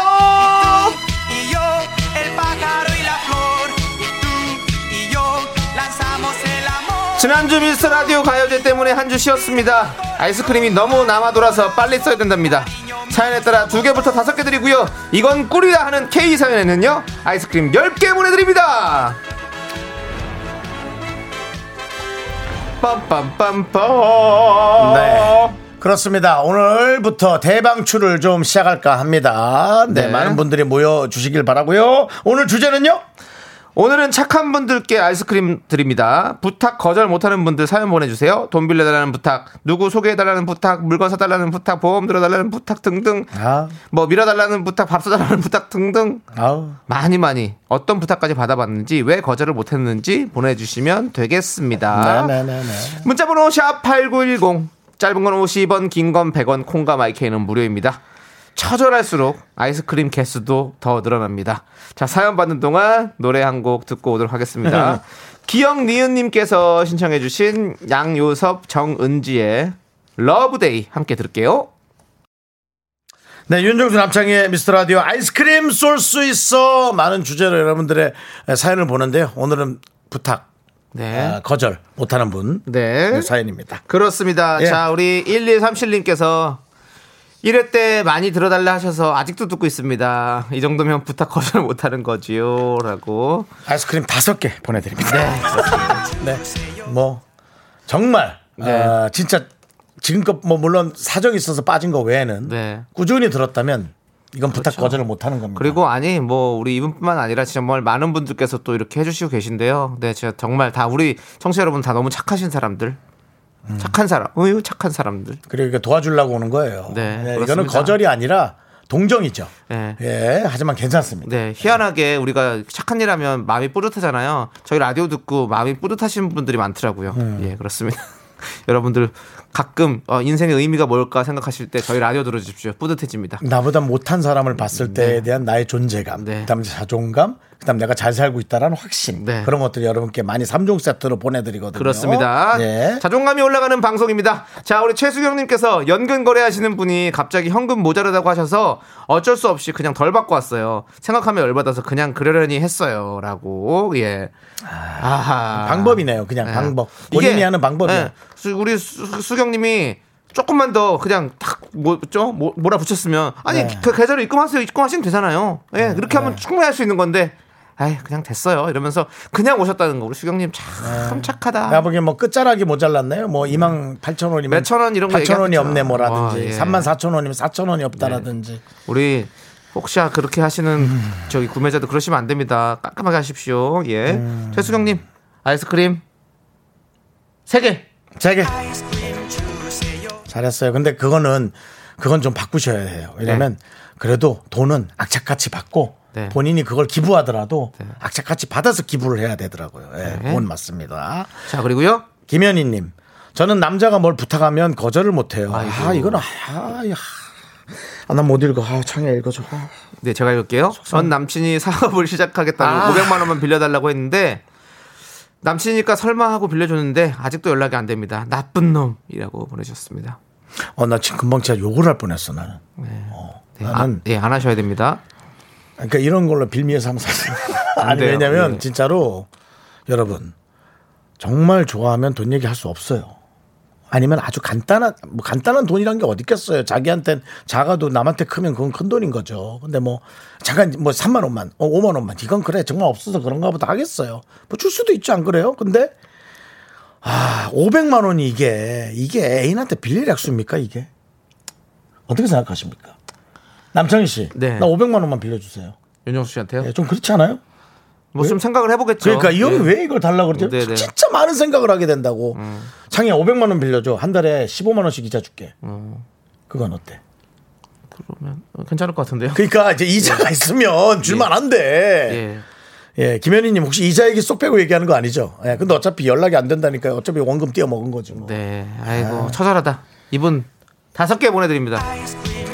지난주 미스터 라디오 가요제 때문에 한 주 쉬었습니다. 아이스크림이 너무 남아 돌아서 빨리 써야 된답니다. 사연에 따라 두 개부터 다섯 개 드리고요. 이건 꿀이다 하는 K 사연에는요. 아이스크림 10개 보내드립니다. 빰빰빰빰. 네. 그렇습니다. 오늘부터 대방출을 좀 시작할까 합니다. 네, 네. 많은 분들이 모여 주시길 바라고요. 오늘 주제는요? 오늘은 착한 분들께 아이스크림 드립니다. 부탁 거절 못하는 분들 사연 보내주세요. 돈 빌려달라는 부탁, 누구 소개해달라는 부탁, 물건 사달라는 부탁, 보험 들어달라는 부탁 등등. 아, 뭐 밀어달라는 부탁, 밥 사달라는 부탁 등등. 아우. 많이 많이 어떤 부탁까지 받아봤는지 왜 거절을 못했는지 보내주시면 되겠습니다. 네네네네. 문자번호 샵 #8910 짧은 건 50원, 긴 건 100원, 콩과 my K는 무료입니다. 처절할수록 아이스크림 개수도 더 늘어납니다. 자 사연 받는 동안 노래 한 곡 듣고 오도록 하겠습니다. 기영니은님께서 신청해주신 양요섭 정은지의 Love Day 함께 들을게요. 네, 윤정수 남창희의 미스터 라디오 아이스크림 쏠 수 있어. 많은 주제로 여러분들의 사연을 보는데요. 오늘은 부탁, 네, 아, 거절 못하는 분 네. 네, 사연입니다. 그렇습니다. 예. 자, 우리 1137님께서 1회 때 많이 들어달라 하셔서 아직도 듣고 있습니다. 이 정도면 부탁 거절 못하는 거지요. 라고. 아이스크림 다섯 개 보내드립니다. 네. 뭐, 정말, 네. 아, 진짜 지금껏 뭐 물론 사정이 있어서 빠진 거 외에는 네. 꾸준히 들었다면 이건 부탁 거절을 못 하는 겁니다. 그리고 아니, 뭐, 우리 이분뿐만 아니라 정말 많은 분들께서 또 이렇게 해주시고 계신데요. 네, 제가 정말 다 우리 청취자 여러분 다 너무 착하신 사람들. 착한 사람, 어유 착한 사람들. 그리고 이게 도와주려고 오는 거예요. 네, 이거는 그렇습니다. 거절이 아니라 동정이죠. 네. 예, 하지만 괜찮습니다. 네, 희한하게 우리가 착한 일 하면 마음이 뿌듯하잖아요. 저희 라디오 듣고 마음이 뿌듯하신 분들이 많더라고요. 음. 예, 그렇습니다. 여러분들 가끔 어, 인생의 의미가 뭘까 생각하실 때 저희 라디오 들어주십시오. 뿌듯해집니다. 나보다 못한 사람을 봤을 때에 대한 나의 존재감, 네. 그다음에 자존감, 그다음 내가 잘 살고 있다라는 확신 네. 그런 것들이 여러분께 많이 3종 세트로 보내드리거든요. 그렇습니다. 예. 자존감이 올라가는 방송입니다. 자, 우리 최수경님께서 연금 거래하시는 분이 갑자기 현금 모자라다고 하셔서 어쩔 수 없이 그냥 덜 받고 왔어요. 생각하면 열받아서 그냥 그러려니 했어요.라고 예. 아하. 방법이네요. 그냥 네. 방법. 본인이 하는 방법이에요. 네. 수- 우리 수, 수경님이 조금만 더 그냥 탁 뭐죠 뭐, 몰아붙였으면 아니 네. 그 계좌로 입금하세요 입금하시면 되잖아요. 예 그렇게 하면 충분히 할 수 있는 건데. 아이 그냥 됐어요 이러면서 그냥 오셨다는 거 우리 수경님 참 착하다. 내가 보기엔 뭐 끝자락이 모자랐나요? 뭐 2만 8천 원이면 몇천 원 이런 거 8천 원이. 없네 뭐라든지 와, 예. 3만 4천 원이면 4천 원이 없다라든지 우리 혹시 그렇게 하시는 저기 구매자들 그러시면 안 됩니다. 깔끔하게 하십시오. 예. 최수경님 아이스크림 세 개. 세 개. 잘했어요. 근데 그거는 그건 좀 바꾸셔야 해요. 왜냐면 그래도 돈은 악착같이 받고 네. 본인이 그걸 기부하더라도 네. 악착같이 받아서 기부를 해야 되더라고요. 예, 네. 그건 맞습니다. 자 그리고요. 김현희님, 저는 남자가 뭘 부탁하면 거절을 못해요. 아, 아이고. 이거는 아, 야. 아, 난못 읽어. 아, 창에 읽어줘. 아. 네, 제가 읽을게요. 전 남친이 사업을 시작하겠다고 아. 500만 원만 빌려달라고 했는데 남친이니까 설마 하고 빌려줬는데 아직도 연락이 안 됩니다. 나쁜 놈이라고 보내셨습니다. 어, 나 지금 금방 진짜 욕을 할 뻔했어, 나는. 어, 네, 아, 나는 예, 안 하셔야 됩니다. 그러니까 이런 걸로 빌미해서 한번 사세요. 아니 돼요. 왜냐면 예. 진짜로 여러분 정말 좋아하면 돈 얘기할 수 없어요. 아니면 아주 간단한 뭐 간단한 돈이란 게 어디 있겠어요. 자기한텐 작아도 남한테 크면 그건 큰 돈인 거죠. 근데 뭐 잠깐 뭐 3만 원만, 어 5만 원만 이건 그래 정말 없어서 그런가 보다 하겠어요. 뭐 줄 수도 있지 안 그래요? 근데 아 500만 원이 이게 이게 애인한테 빌릴 약수입니까 이게? 어떻게 생각하십니까? 남창희 씨, 네. 나 500만 원만 빌려주세요. 윤정수 씨한테요? 예, 좀 그렇지 않아요? 뭐 좀 생각을 해보겠죠. 그러니까 이 형이 예. 왜 이걸 달라고 그러죠? 네네. 음. 진짜 많은 생각을 하게 된다고. 창희야 500만 원 빌려줘. 한 달에 15만 원씩 이자 줄게. 음. 그건 어때? 그러면 어, 괜찮을 것 같은데요. 그러니까 이제 이자가 있으면 줄만한데. 예. 예, 김현희님 혹시 이자 얘기 쏙 빼고 얘기하는 거 아니죠? 예, 근데 어차피 연락이 안 된다니까 어차피 원금 띄어 먹은 거지 뭐. 네. 아이고 처절하다. 이분 다섯 개 보내드립니다.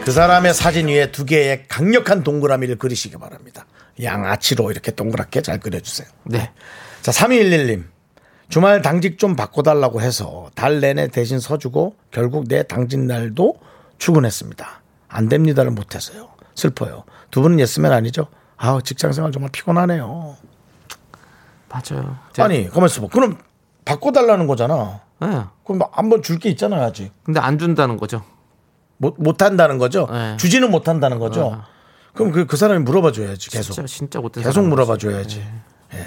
그 사람의 사진 위에 두 개의 강력한 동그라미를 그리시기 바랍니다. 양아치로 이렇게 동그랗게 잘 그려주세요. 네. 자, 3211님. 주말 당직 좀 바꿔달라고 해서 달 내내 대신 서주고 결국 내 당직 날도 출근했습니다. 안 됩니다를 못해서요. 슬퍼요. 두 분은 예스맨 아니죠? 아 직장 생활 정말 피곤하네요. 맞아요. 아니, 가만있어 봐. 그럼 바꿔달라는 거잖아. 예. 그럼 한번 줄 게 있잖아요, 아직. 근데 안 준다는 거죠. 못, 못한다는 거죠? 네. 주지는 못한다는 거죠? 그럼 그, 그 사람이 물어봐 줘야지, 계속. 진짜 진짜 못된 계속. 물어봐 줘야지.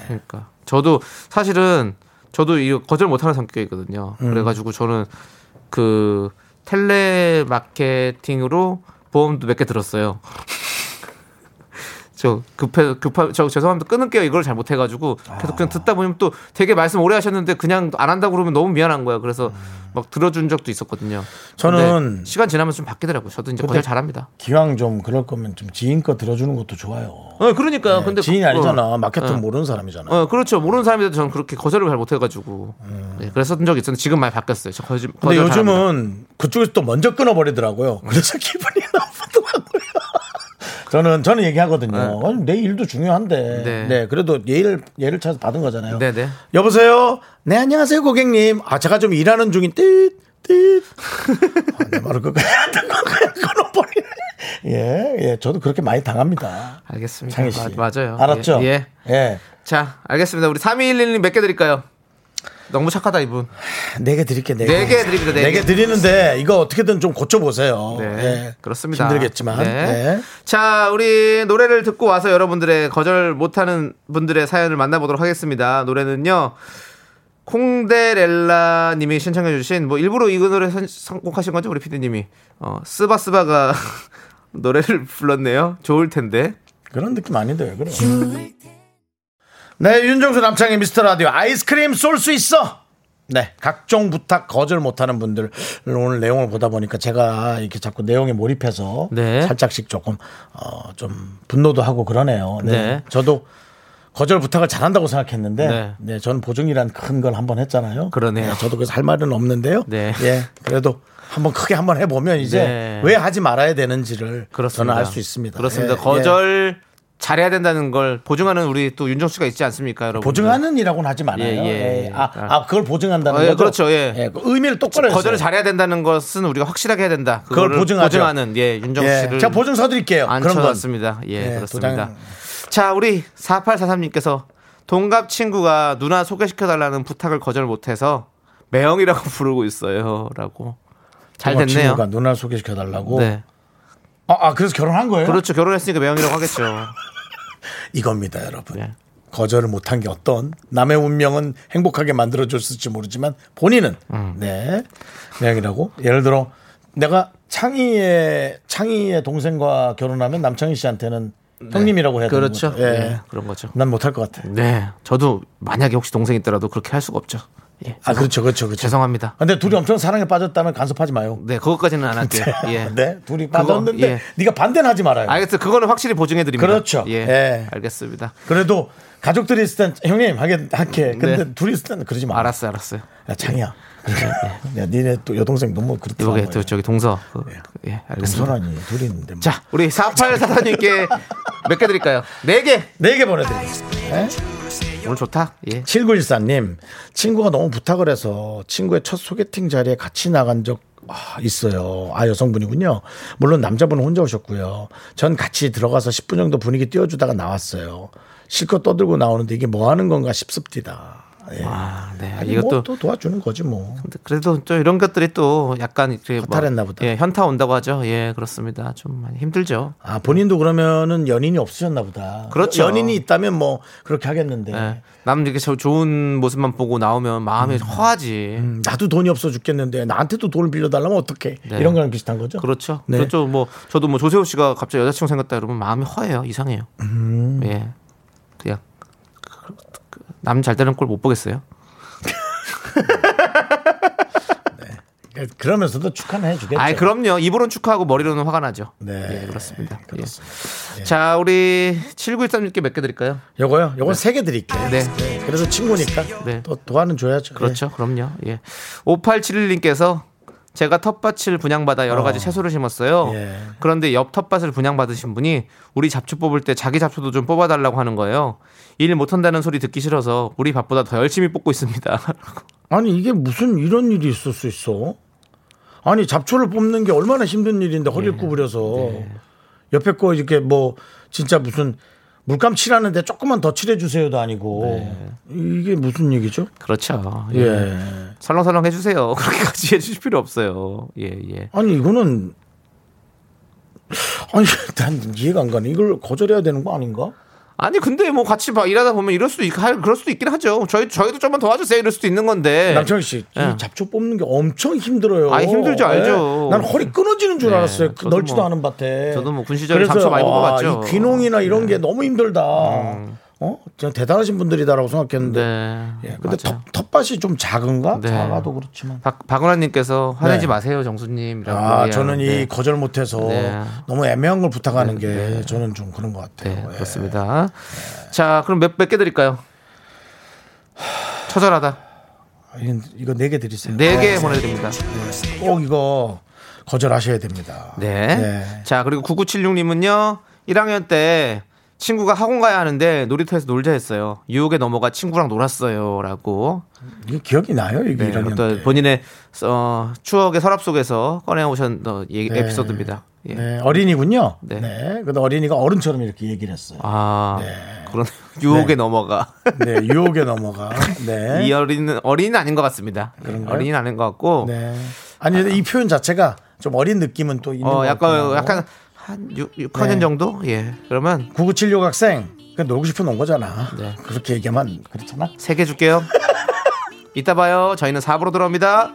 그러니까 저도 사실은 저도 이거 거절 못하는 성격이거든요. 음. 그래가지고 저는 그 텔레마케팅으로 보험도 몇 개 들었어요. 저 급해 급하 저 죄송합니다 끊을게요 이걸 잘 못 해가지고 계속 그냥 듣다 보면 또 되게 말씀 오래 하셨는데 그냥 안 한다고 그러면 너무 미안한 거예요. 그래서 막 들어준 적도 있었거든요. 저는 시간 지나면 좀 바뀌더라고요. 저도 이제 거절 잘합니다. 기왕 좀 그럴 거면 좀 지인 거 들어주는 것도 좋아요. 어 그러니까요. 근데 지인이 그- 아니잖아. 어. 마케팅 어. 모르는 사람이잖아. 어, 그렇죠. 모르는 사람인데도 저는 그렇게 거절을 잘 못해가지고. 네, 그랬었던 적이 있었는데 지금 많이 바뀌었어요. 저 거절, 근데 거절 잘합니다. 요즘은 그쪽에서 또 먼저 끊어버리더라고요. 그래서 기분이 나쁘더라고요. 저는 저는 얘기하거든요. 아니, 내 일도 중요한데. 네. 네. 그래도 예를 예를 찾아서 받은 거잖아요. 네 네. 여보세요. 네 안녕하세요 고객님. 아 제가 좀 일하는 중인 띠 띠. 아, 내 말을 끝까지 안 듣고 그냥 끊어버리네. 예, 예, 저도 그렇게 많이 당합니다. 알겠습니다. 창희 씨. 마- 맞아요. 알았죠? 예. 예. 예. 자, 알겠습니다. 우리 3211님 몇 개 드릴까요? 너무 착하다, 이분. 네개 드릴게 네네개 드립니다, 네네개 개. 드리는데 이거 어떻게든 좀 고쳐보세요. 네. 예. 그렇습니다. 힘들겠지만. 네. 네. 자, 우리 노래를 듣고 와서 여러분들의 거절 못하는 분들의 사연을 만나보도록 하겠습니다. 노래는요. 콩데렐라 님이 신청해 주신 뭐 일부러 이 노래 선- 선곡하신 거죠 우리 피디님이 어 스바스바가 노래를 불렀네요 좋을 텐데 그런 느낌 아닌데 왜 그래? 네, 윤정수 남창의 미스터 라디오 아이스크림 쏠 수 있어. 네, 각종 부탁 거절 못하는 분들 오늘 내용을 보다 보니까 제가 이렇게 자꾸 내용에 몰입해서 네. 살짝씩 조금 어, 좀 분노도 하고 그러네요. 네. 네. 저도 거절 부탁을 잘한다고 생각했는데, 네. 네, 저는 보증이란 큰 걸 한번 했잖아요. 그러네요. 저도 그래서 할 말은 없는데요. 네. 예, 그래도 한번 크게 한번 해보면 이제 네. 왜 하지 말아야 되는지를 그렇습니다 저는 알 수 있습니다. 그렇습니다 예, 거절 잘해야 된다는 걸 보증하는 우리 또 윤정 씨가 있지 않습니까 여러분 보증하는 이라고는 하지 말아요. 예, 예. 예. 아, 아, 그걸 보증한다는 어, 예, 거죠. 그렇죠, 예. 그 의미를 똑바로 거절을 했어요. 잘해야 된다는 것은 우리가 확실하게 해야 된다 그걸 보증하죠. 보증하는 예 윤정 예. 씨를 제가 보증 서드릴게요. 그런 건. 앉혀놨습니다. 예, 예, 그렇습니다. 도장- 자, 우리 4843님께서 동갑 친구가 누나 소개시켜 달라는 부탁을 거절 못 해서 매형이라고 부르고 있어요. 라고. 잘 됐네요. 친구가 누나를 소개시켜 달라고. 네. 아, 아, 그래서 결혼한 거예요? 그렇죠. 결혼했으니까 매형이라고 하겠죠. 이겁니다, 여러분. 네. 거절을 못한 게 어떤 남의 운명은 행복하게 만들어줬을지 모르지만 본인은 음. 네 명이라고 예를 들어 내가 창희의 창희의 동생과 결혼하면 남창희 씨한테는 형님이라고 해야 되는 그렇죠. 거죠. 예. 네, 그런 거죠. 난 못할 것 같아. 네, 저도 만약에 혹시 동생 있더라도 그렇게 할 수가 없죠. 예. 아 그렇죠, 그렇죠, 그렇죠. 죄송합니다. 근데 둘이 엄청 사랑에 빠졌다면 간섭하지 마요. 네, 그것까지는 안 할게요. 예. 네, 둘이 그거, 빠졌는데 예. 네가 반대는 하지 말아요. 알겠어요. 그거는 확실히 보증해 드립니다. 그렇죠. 예. 예. 알겠습니다. 그래도 가족들이 있을 땐 형님 하게 할게. 근데 네. 둘이 있을 때는 그러지 마. 알았어요, 알았어요. 야 창이야. 야 니네 또 여동생 너무 그렇다. 이게 또 저기 동서. 그, 예, 알겠습니다. 동서라니 둘이 있는데. 뭐. 자, 우리 4844님께 몇 개 드릴까요? 네 개. 네 개 보내드리겠습니다. 오늘 좋다. 예. 7914님, 친구가 너무 부탁을 해서 친구의 첫 소개팅 자리에 같이 나간 적 아, 있어요. 아, 여성분이군요. 물론 남자분은 혼자 오셨고요. 전 같이 들어가서 10분 정도 분위기 띄워주다가 나왔어요. 실컷 떠들고 나오는데 이게 뭐 하는 건가 싶습니다. 예. 아, 네. 아니, 이것도 뭐 또 도와주는 거지 뭐. 그래도 또 이런 것들이 또 약간 이렇게 허탈했나 보다. 예, 현타 온다고 하죠. 예, 그렇습니다. 좀 많이 힘들죠. 아, 본인도 그러면은 연인이 없으셨나 보다. 그렇죠. 연인이 있다면 뭐 그렇게 하겠는데. 예. 남 이렇게 저 좋은 모습만 보고 나오면 마음이 허하지. 음, 나도 돈이 없어 죽겠는데 나한테도 돈을 빌려달라면 어떡해. 네. 이런 거랑 비슷한 거죠. 그렇죠. 네. 그렇죠. 뭐 저도 뭐 조세호 씨가 갑자기 여자친구 생겼다 이러면 마음이 허해요. 이상해요. 음. 예. 그냥 남 잘 되는 꼴 못 보겠어요. 그러면서도 축하는 해주겠죠. 아, 그럼요. 입으로는 축하하고 머리로는 화가 나죠. 네. 예, 그렇습니다. 예. 그렇습니다. 자, 우리 7913님께 몇 개 드릴까요? 요거요? 요건 세개 드릴게요. 네. 그래서 친구니까 네. 또 도와는 줘야죠. 그렇죠. 그럼요. 예. 5871님께서 제가 텃밭을 분양받아 여러 가지 채소를 심었어요. 예. 그런데 옆 텃밭을 분양받으신 분이 우리 잡초 뽑을 때 자기 잡초도 좀 뽑아달라고 하는 거예요. 일 못한다는 소리 듣기 싫어서 우리 밥보다 더 열심히 뽑고 있습니다. 예. 아니 이게 무슨 이런 일이 있을 수 있어? 아니 잡초를 뽑는 게 얼마나 힘든 일인데 허리를 네. 구부려서 옆에 거 이렇게 뭐 진짜 무슨 물감 칠하는데 조금만 더 칠해주세요도 아니고 네. 이게 무슨 얘기죠? 그렇죠. 예. 예. 설렁설렁 해주세요. 그렇게까지 해주실 필요 없어요. 예, 예. 아니 이거는 아니 난 이해가 안 가네. 이걸 거절해야 되는 거 아닌가? 아니 근데 뭐 같이 막 일하다 보면 이럴 수도 있, 할- 그럴 수도 있긴 하죠. 저희 저희도 좀만 도와주세요. 이럴 수도 있는 건데. 남창희 씨, 이 예. 잡초 뽑는 게 엄청 힘들어요. 아이, 힘들죠, 알죠. 예. 난 허리 끊어지는 줄 네, 알았어요. 그 넓지도 뭐- 않은 밭에. 저도 뭐 군 시절에 잡초 많이 뽑아봤죠. 네. 이 귀농이나 이런 게 너무 힘들다. 어, 진짜 대단하신 분들이다라고 생각했는데. 네. 예. 근데 맞아요. 텃, 밭이 좀 작은가? 네. 작아도 그렇지만. 박, 박은하님께서 화내지 네. 마세요, 정수님이라고. 아, 예, 저는 이 네. 거절 못해서 네. 너무 애매한 걸 부탁하는 네, 게 네. 저는 좀 그런 것 같아요. 네, 예. 그렇습니다. 자, 그럼 몇, 몇 개 드릴까요? 처절하다. 이건- 이거 네 개 드리세요. 네 개 보내드립니다. 꼭 이거 거절하셔야 됩니다. 네. 네. 자, 그리고 9976님은요, 1학년 때 친구가 학원 가야 하는데 놀이터에서 놀자 했어요. 유혹에 넘어가 친구랑 놀았어요. 라고. 이게 기억이 나요, 이게 네, 이런 어떤 본인의 어, 추억의 서랍 속에서 꺼내 오신 어, 얘기- 네. 에피소드입니다. 예. 네, 어린이군요. 네. 네. 근데 어린이가 어른처럼 이렇게 얘기를 했어요. 아, 그런 유혹에 네. 넘어가. 네, 유혹에 넘어가. 네. 이 어린이는 어린이는 아닌 것 같습니다. 예, 그런가요? 어린이는 아닌 것 같고. 네. 아니, 근데 이 표현 자체가 좀 어린 느낌은 또 있는 어, 것 약간 같아요. 약간 한 6, 6학년 네. 정도? 예. 그러면 9976 학생 그 놀고 싶은 온 거잖아. 네. 그렇게 얘기하면 그렇잖아. 세 개 줄게요. 이따 봐요. 저희는 4부로 돌아옵니다.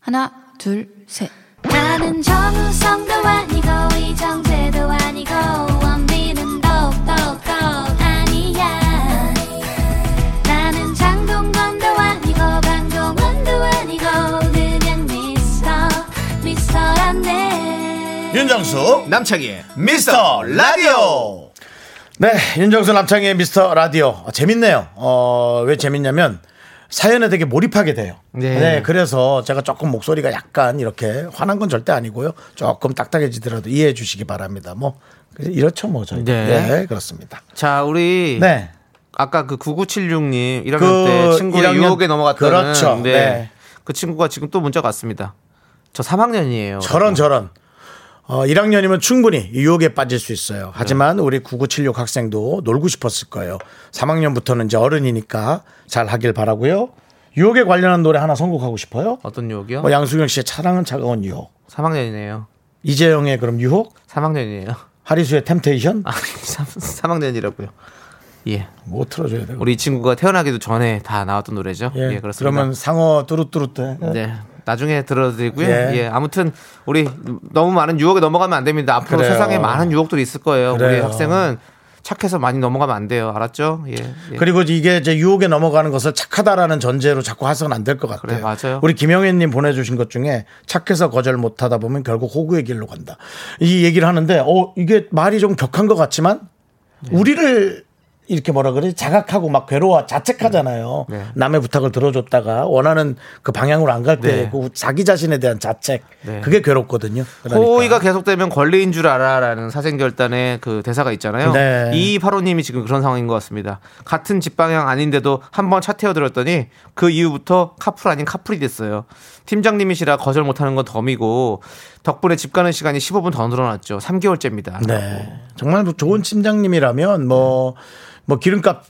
하나, 둘, 셋. 나는 정우성도 아니고 이정재도 아니고 원빈은 더 윤정수, 남창희의 미스터 라디오. 네, 윤정수 남창의 미스터 라디오. 어, 재밌네요. 어, 왜 재밌냐면 사연에 되게 몰입하게 돼요. 네. 네. 그래서 제가 조금 목소리가 약간 이렇게 화난 건 절대 아니고요. 조금 딱딱해지더라도 이해해 주시기 바랍니다. 뭐 이렇죠, 뭐 저희. 네. 네, 그렇습니다. 자, 우리 네. 아까 그 9976님 1학년 그 때 친구의 1학년 유혹에 넘어갔다는 그렇죠. 네. 네. 그 친구가 지금 또 문자가 왔습니다. 저 3학년이에요. 저런 저런. 어, 1학년이면 충분히 유혹에 빠질 수 있어요. 하지만 우리 9976 학생도 놀고 싶었을 거예요. 3학년부터는 이제 어른이니까 잘 하길 바라고요. 유혹에 관련한 노래 하나 선곡하고 싶어요. 어떤 유혹이요? 뭐 양수경 씨의 차랑은 차가운 유혹. 3학년이네요. 이재영의 그럼 유혹. 3학년이에요. 하리수의 템테이션. 아, 3, 3학년이라고요. 예. 뭐 틀어줘야 돼요? 우리 이 친구가 태어나기도 전에 다 나왔던 노래죠. 예, 예, 그렇습니다. 그러면 상어 뚜루뚜루 때. 네. 나중에 들어드리고요. 예. 예. 아무튼 우리 너무 많은 유혹에 넘어가면 안 됩니다. 앞으로 그래요. 세상에 많은 유혹들이 있을 거예요. 우리 그래요. 학생은 착해서 많이 넘어가면 안 돼요. 알았죠? 예. 예. 그리고 이게 이제 유혹에 넘어가는 것을 착하다라는 전제로 자꾸 해서는 안 될 것 같아요. 그래, 맞아요. 우리 김영애님 보내주신 것 중에 착해서 거절 못하다 보면 결국 호구의 길로 간다. 이 얘기를 하는데, 어 이게 말이 좀 격한 것 같지만 네. 우리를 이렇게 뭐라 그래 자각하고 막 괴로워 자책하잖아요. 네. 남의 부탁을 들어줬다가 원하는 그 방향으로 안 갈때 네. 그 자기 자신에 대한 자책 네. 그게 괴롭거든요. 그러니까. 호의가 계속되면 권리인 줄 알아라는 사생결단의 그 대사가 있잖아요. 네. 이 파로님이 지금 그런 상황인 것 같습니다. 같은 집 방향 아닌데도 한 번 차 태워들었더니 그 이후부터 카풀 아닌 카풀이 됐어요. 팀장님이시라 거절 못하는 건 덤이고 덕분에 집 가는 시간이 15분 더 늘어났죠. 3개월째입니다. 네. 정말 뭐 좋은 팀장님이라면 뭐, 뭐 기름값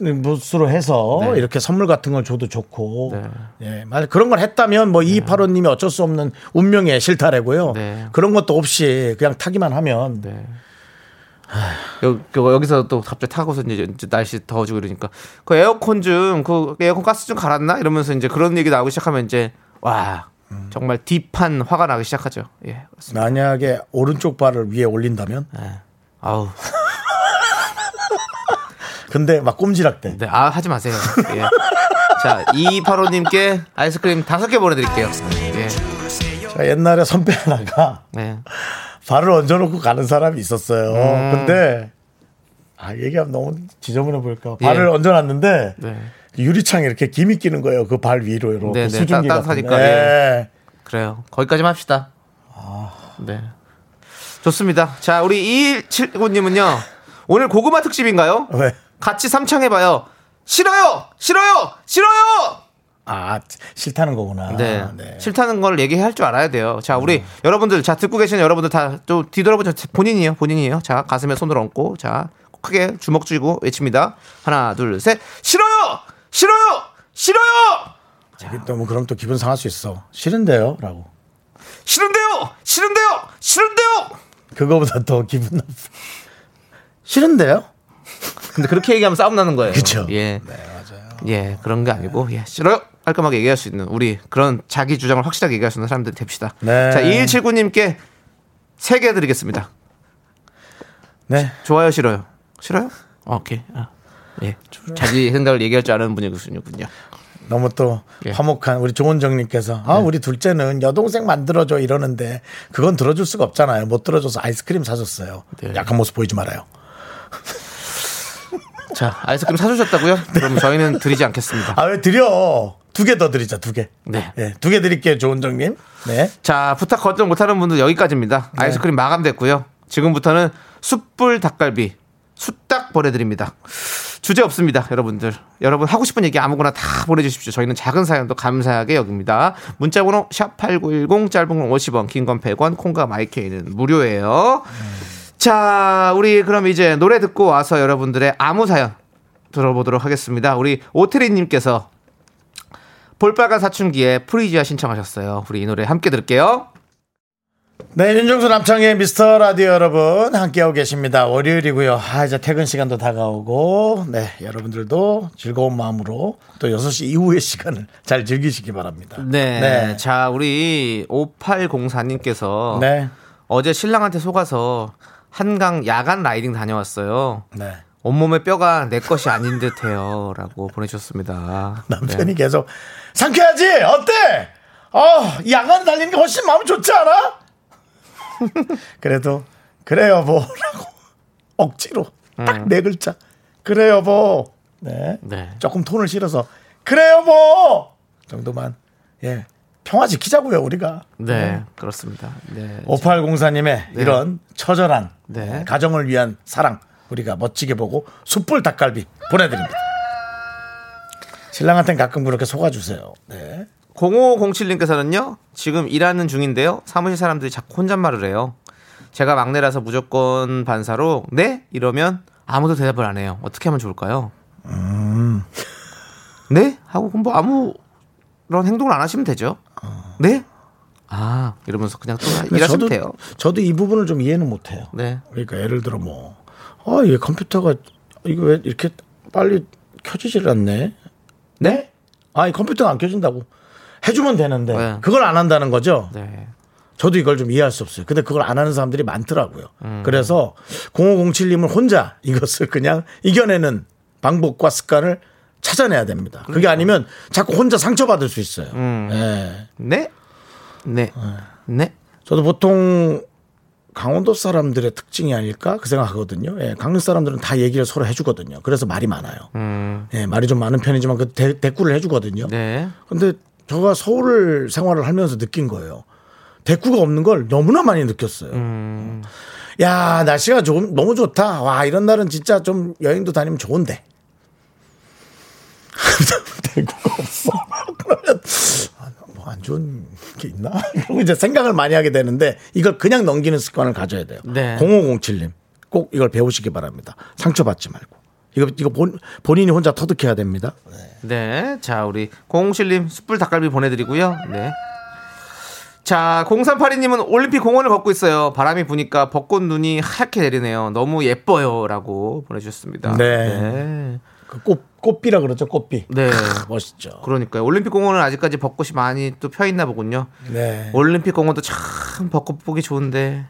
무스로 해서 네. 이렇게 선물 같은 걸 줘도 좋고 네. 예, 만약 그런 걸 했다면 뭐 이파로님이 어쩔 수 없는 운명의 실타래고요. 네. 그런 것도 없이 그냥 타기만 하면 네. 여, 그 여기서 또 갑자기 타고서 이제 날씨 더워지고 이러니까 그 에어컨 좀 그 에어컨 가스 좀 갈았나 이러면서 이제 그런 얘기 나오기 시작하면 이제 와 정말 딥한 화가 나기 시작하죠. 예. 그렇습니다. 만약에 오른쪽 발을 위에 올린다면 예. 아우 근데 막 꼼지락 대. 네, 아 하지 마세요. 예. 자 이파로님께 아이스크림 다섯 개 보내드릴게요. 예. 자, 옛날에 선배 하나가 네. 발을 얹어놓고 가는 사람이 있었어요. 음. 근데 아 얘기하면 너무 지저분해 보일까. 예. 발을 얹어놨는데 네. 유리창에 이렇게 김이 끼는 거예요. 그 발 위로 이렇게 네, 네. 수증기 따- 같은 거. 예. 그래요. 거기까지만 합시다. 네. 좋습니다. 자, 우리 2179님은요. 오늘 고구마 특집인가요? 왜? 같이 삼창해봐요. 싫어요! 싫어요! 싫어요! 아 싫다는 거구나. 네. 네. 싫다는 걸 얘기할 줄 알아야 돼요. 자, 우리 여러분들, 자, 듣고 계시는 여러분들 다 또 뒤돌아보죠. 본인이요, 본인이요. 자, 가슴에 손을 얹고, 자, 크게 주먹 쥐고 외칩니다. 하나, 둘, 셋. 싫어요! 싫어요! 싫어요! 자기 또뭐 그럼 또 기분 상할 수 있어. 싫은데요 라고. 싫은데요! 싫은데요! 싫은데요! 그거보다 더 기분 나쁘. 싫은데요? 근데 그렇게 얘기하면 싸움 나는 거예요. 그쵸. 예. 네, 맞아요. 예, 그런 게 아니고, 예, 싫어요! 깔끔하게 얘기할 수 있는 우리 그런 자기 주장을 확실하게 얘기할 수 있는 사람들 됩시다. 네. 자, 2179님께 세 개 드리겠습니다. 네. 좋아요, 싫어요? 싫어요? 어, 오케이. 아, 예. 자기 생각을 얘기할 줄 아는 분이군요. 너무 또 예. 화목한 우리 조은정님께서 아 우리 둘째는 여동생 만들어줘 이러는데 그건 들어줄 수가 없잖아요. 못 들어줘서 아이스크림 사줬어요. 네. 약한 모습 보이지 말아요. 자, 아이스크림 사주셨다고요? 그럼 저희는 드리지 않겠습니다. 아 왜 드려? 두 개 더 드리자 두 개. 네. 네, 두 개 드릴게요 조은정님. 네. 자, 부탁 거절 못하는 분들 여기까지입니다. 아이스크림 마감됐고요. 지금부터는 숯불 닭갈비 숯딱 보내드립니다. 주제 없습니다, 여러분들. 여러분 하고 싶은 얘기 아무거나 다 보내주십시오. 저희는 작은 사연도 감사하게 여깁니다. 문자번호 샵 #8910 짧은 건 50원, 긴 건 100원, 콩과 마이케이는 무료예요. 자, 우리 그럼 이제 노래 듣고 와서 여러분들의 아무 사연 들어보도록 하겠습니다. 우리 오트리님께서 볼빨간 사춘기에 프리지아 신청하셨어요. 우리 이 노래 함께 들을게요. 네, 윤정수 남창의 미스터 라디오 여러분 함께하고 계십니다. 월요일이고요. 아, 이제 퇴근 시간도 다가오고, 네, 여러분들도 즐거운 마음으로 또 6시 이후의 시간을 잘 즐기시기 바랍니다. 네. 네. 자, 우리 5804님께서 네. 어제 신랑한테 속아서 한강 야간 라이딩 다녀왔어요. 네. 온몸의 뼈가 내 것이 아닌 듯해요. 라고 보내주셨습니다. 남편이 네. 계속 상쾌하지? 어때? 어, 야간 달리는 게 훨씬 마음 좋지 않아? 그래도 그래 여보라고 억지로 딱네 글자 그래 여보 네. 네. 조금 톤을 실어서 그래 여보 정도만 예 평화 지키자고요 우리가 네, 그렇습니다. 네. 5804님의 이런 처절한 네. 가정을 위한 사랑 우리가 멋지게 보고 숯불 닭갈비 보내드립니다 신랑한테는 가끔 그렇게 속아주세요 네. 0507님께서는요, 지금 일하는 중인데요. 사무실 사람들이 자꾸 혼잣말을 해요. 제가 막내라서 무조건 반사로, 네? 이러면 아무도 대답을 안 해요. 어떻게 하면 좋을까요? 네? 하고 그럼 뭐 아무런 행동을 안 하시면 되죠. 네? 아, 이러면서 그냥 또 일하시면 저도, 돼요. 저도 이 부분을 좀 이해는 못해요 네. 그러니까 예를 들어 뭐, 아, 얘 컴퓨터가 이거 왜 이렇게 빨리 켜지질 않네? 네? 아니 컴퓨터가 안 켜진다고 해주면 되는데 네. 그걸 안 한다는 거죠. 네. 저도 이걸 좀 이해할 수 없어요. 근데 그걸 안 하는 사람들이 많더라고요. 음. 그래서 0507님은 혼자 이것을 그냥 이겨내는 방법과 습관을 찾아내야 됩니다. 그게 그러니까. 아니면 자꾸 혼자 상처받을 수 있어요. 음. 예. 네? 네. 네. 저도 보통 강원도 사람들의 특징이 아닐까 그 생각하거든요. 예, 강릉 사람들은 다 얘기를 서로 해주거든요. 그래서 말이 많아요. 음. 예, 말이 좀 많은 편이지만 그 대, 대꾸를 해주거든요. 네. 근데 제가 서울 생활을 하면서 느낀 거예요. 대꾸가 없는 걸 너무나 많이 느꼈어요. 음. 야 날씨가 좀 너무 좋다. 와 이런 날은 진짜 좀 여행도 다니면 좋은데. 대꾸가 없어. 그러면 뭐 안 좋은 게 있나? 그리고 이제 생각을 많이 하게 되는데 이걸 그냥 넘기는 습관을 가져야 돼요. 네. 0507님 꼭 이걸 배우시기 바랍니다. 상처받지 말고. 이거 이거 본, 본인이 혼자 터득해야 됩니다. 네. 자, 우리 공실님 숯불 닭갈비 보내 드리고요. 네. 자, 0382님은 올림픽 공원을 걷고 있어요. 바람이 부니까 벚꽃 눈이 하얗게 내리네요. 너무 예뻐요. 라고 보내 주셨습니다. 네. 네. 그 꽃, 꽃비라 그러죠, 꽃비. 네. 크, 멋있죠. 그러니까요. 올림픽 공원은 아직까지 벚꽃이 많이 또 펴 있나 보군요. 네. 올림픽 공원도 참 벚꽃 보기 좋은데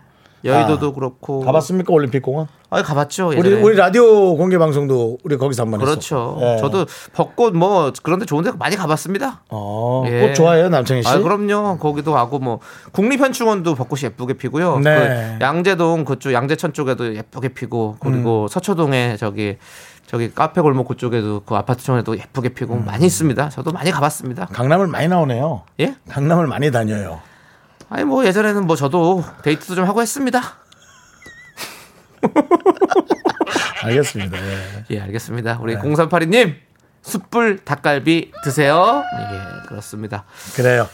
여의도도 그렇고 가봤습니까, 올림픽 공원? 아, 가봤죠. 우리, 예전에. 우리 라디오 공개 방송도 우리 거기서 한번 그렇죠. 했었고. 예. 저도 벚꽃 뭐 그런데 좋은데 많이 가봤습니다. 어, 예. 꽃 좋아해요, 남창희 씨? 아, 그럼요. 거기도 하고 뭐 국립현충원도 벚꽃이 예쁘게 피고요. 네. 그 양재동 그쪽 양재천 쪽에도 예쁘게 피고 그리고 음. 서초동에 저기 저기 카페 골목 그쪽에도 그 아파트촌에도 예쁘게 피고 음. 많이 있습니다. 저도 많이 가봤습니다. 강남을 많이 나오네요. 예? 강남을 많이 다녀요. 아니 뭐 예전에는 뭐 저도 데이트도 좀 하고 했습니다. 알겠습니다. 예. 예, 알겠습니다. 우리 네. 0382님 숯불 닭갈비 드세요. 예, 그렇습니다. 그래요.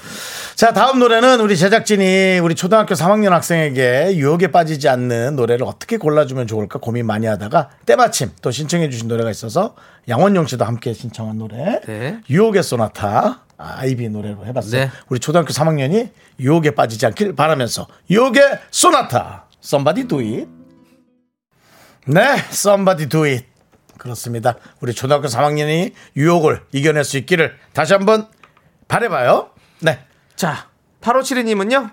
자, 다음 노래는 우리 제작진이 우리 초등학교 3학년 학생에게 유혹에 빠지지 않는 노래를 어떻게 골라주면 좋을까 고민 많이 하다가 때마침 또 신청해주신 노래가 있어서 양원용 씨도 함께 신청한 노래. 네. 유혹의 소나타. 아이비 노래로 해봤어요. 네. 우리 초등학교 3학년이 유혹에 빠지지 않길 바라면서 유혹의 소나타. Somebody do it. 네, Somebody do it. 그렇습니다. 우리 초등학교 3학년이 유혹을 이겨낼 수 있기를 다시 한번 바래봐요. 네. 자, 8572님은요.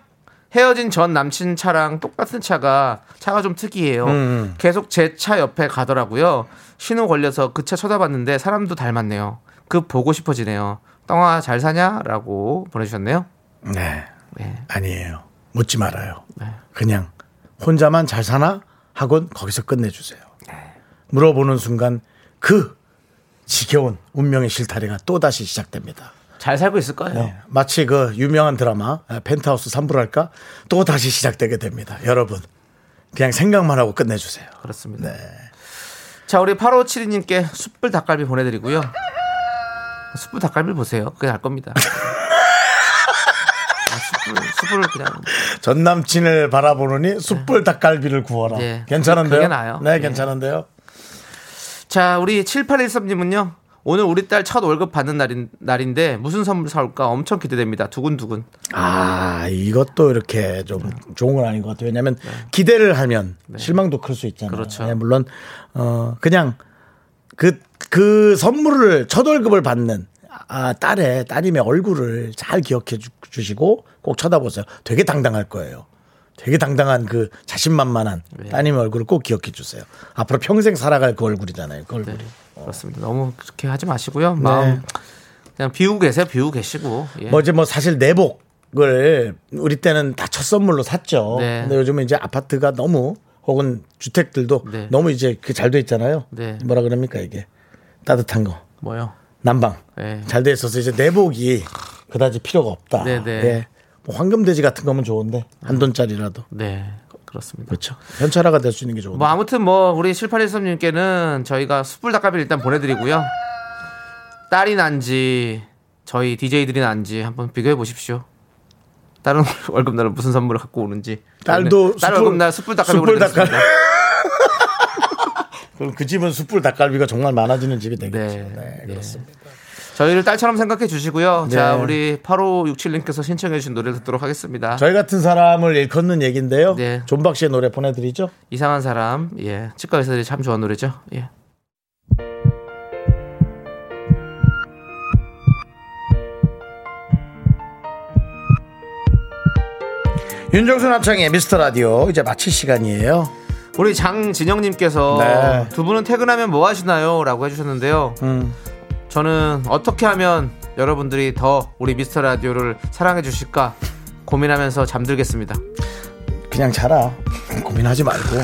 헤어진 전 남친 차랑 똑같은 차가 차가 좀 특이해요. 음. 계속 제 차 옆에 가더라고요. 신호 걸려서 그 차 쳐다봤는데 사람도 닮았네요. 그 보고 싶어지네요. 떵아 잘 사냐라고 보내주셨네요. 네. 네. 아니에요. 묻지 말아요. 그냥 혼자만 잘 사나? 하곤 거기서 끝내주세요. 물어보는 순간 그 지겨운 운명의 실타래가 또다시 시작됩니다. 잘 살고 있을 거예요. 네. 마치 그 유명한 드라마 아, 펜트하우스 3부랄까? 또 다시 시작되게 됩니다. 여러분. 그냥 생각만 하고 끝내주세요. 그렇습니다. 네. 자, 우리 8572님께 숯불 닭갈비 보내드리고요. 숯불 닭갈비 보세요. 그게 날 겁니다. 아, 숯불, 숯불 을 그냥. 전 남친을 바라보느니 숯불 닭갈비를 구워라. 네. 괜찮은데요? 네, 예. 괜찮은데요? 자, 우리 7813님은요. 오늘 우리 딸 첫 월급 받는 날인, 날인데 무슨 선물 사올까 엄청 기대됩니다. 두근두근. 아, 이것도 이렇게 좀 좋은 건 아닌 것 같아요. 왜냐하면 기대를 하면 실망도 클 수 있잖아요. 네. 그렇죠. 네, 물론 어 그냥 그 그 선물을 첫 월급을 받는 아, 딸의 따님의 얼굴을 잘 기억해 주, 주시고 꼭 쳐다보세요. 되게 당당할 거예요. 되게 당당한 그 자신만만한 네. 따님의 얼굴을 꼭 기억해 주세요. 앞으로 평생 살아갈 그 얼굴이잖아요. 그 얼굴이. 네, 그렇습니다. 너무 그렇게 하지 마시고요. 마음 그냥 비우고 계세요. 비우고 계시고. 예. 네. 뭐 이제 뭐 사실 내복을 우리 때는 다 첫 선물로 샀죠. 네. 근데 요즘은 이제 아파트가 너무 혹은 주택들도 네. 너무 이제 그 잘 돼 있잖아요. 네. 뭐라 그럽니까 이게 따뜻한 거 뭐요? 난방 네. 잘돼 있어서 이제 내복이 그다지 필요가 없다. 네, 네. 예. 뭐 황금돼지 같은 거면 좋은데 한 돈짜리라도 네. 그렇습니다. 그렇죠. 현찰화가 될 수 있는 게 좋은데. 뭐 아무튼 뭐 우리 7813님께는 저희가 숯불 닭갈비를 일단 보내드리고요. 딸이 난지 저희 DJ들이 난지 한번 비교해 보십시오. 다른 월급날은 무슨 선물을 갖고 오는지. 딸도 딸 숯불- 월급날 숯불 닭갈비 숯불 보내드렸습니다. 그럼 그 집은 숯불 닭갈비가 정말 많아지는 집이 되겠죠. 네. 네, 네. 그렇습니다. 저희를 딸처럼 생각해 주시고요. 네. 자, 우리 8567님께서 신청해 주신 노래 듣도록 하겠습니다. 저희 같은 사람을 일컫는 얘기인데요. 네. 존박 씨의 노래 보내드리죠. 이상한 사람, 예. 치과 의사들이 참 좋아하는 노래죠. 예. 윤정수 남창의 미스터 라디오 이제 마칠 시간이에요. 우리 장진영님께서 네. 두 분은 퇴근하면 뭐 하시나요? 라고 해주셨는데요. 음. 저는 어떻게 하면 여러분들이 더 우리 미스터 라디오를 사랑해 주실까 고민하면서 잠들겠습니다. 그냥 자라. 고민하지 말고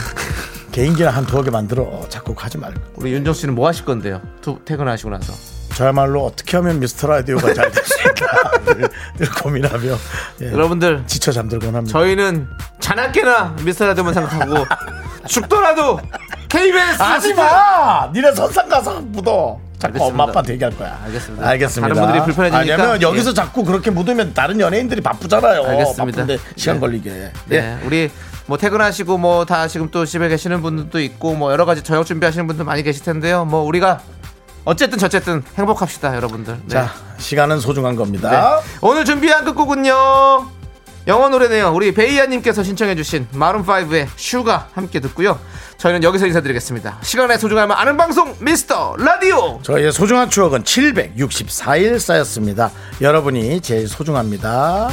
개인기나 한 두어 개 만들어. 자꾸 가지 말고. 우리 윤정 씨는 뭐 하실 건데요? 두, 퇴근하시고 나서. 저야말로 어떻게 하면 미스터 라디오가 잘 될까 늘, 늘 고민하며 예, 여러분들 지쳐 잠들곤 합니다. 저희는 자나깨나 미스터 라디오만 생각하고 죽더라도 KBS 하지 마! 니네 선상 가서 묻어. 자꾸. 엄마 아빠 얘기할 거야. 알겠습니다. 알겠습니다. 다른 분들이 불편해지니까. 아니면 여기서 예. 자꾸 그렇게 묻으면 다른 연예인들이 바쁘잖아요. 알겠습니다. 바쁜데 시간 네. 걸리게. 네, 네. 우리 뭐 퇴근하시고 뭐 다 지금 또 집에 계시는 분들도 있고 뭐 여러 가지 저녁 준비하시는 분들 많이 계실 텐데요. 뭐 우리가 어쨌든 저쨌든 행복합시다, 여러분들. 네. 자, 시간은 소중한 겁니다. 네. 오늘 준비한 끝곡은요. 영어 노래네요. 우리 베이아님께서 신청해주신 Maroon 5의 Sugar 함께 듣고요. 저희는 여기서 인사드리겠습니다. 시간의 소중함을 아는 방송 미스터 라디오. 저희의 소중한 추억은 764일 쌓였습니다. 여러분이 제일 소중합니다.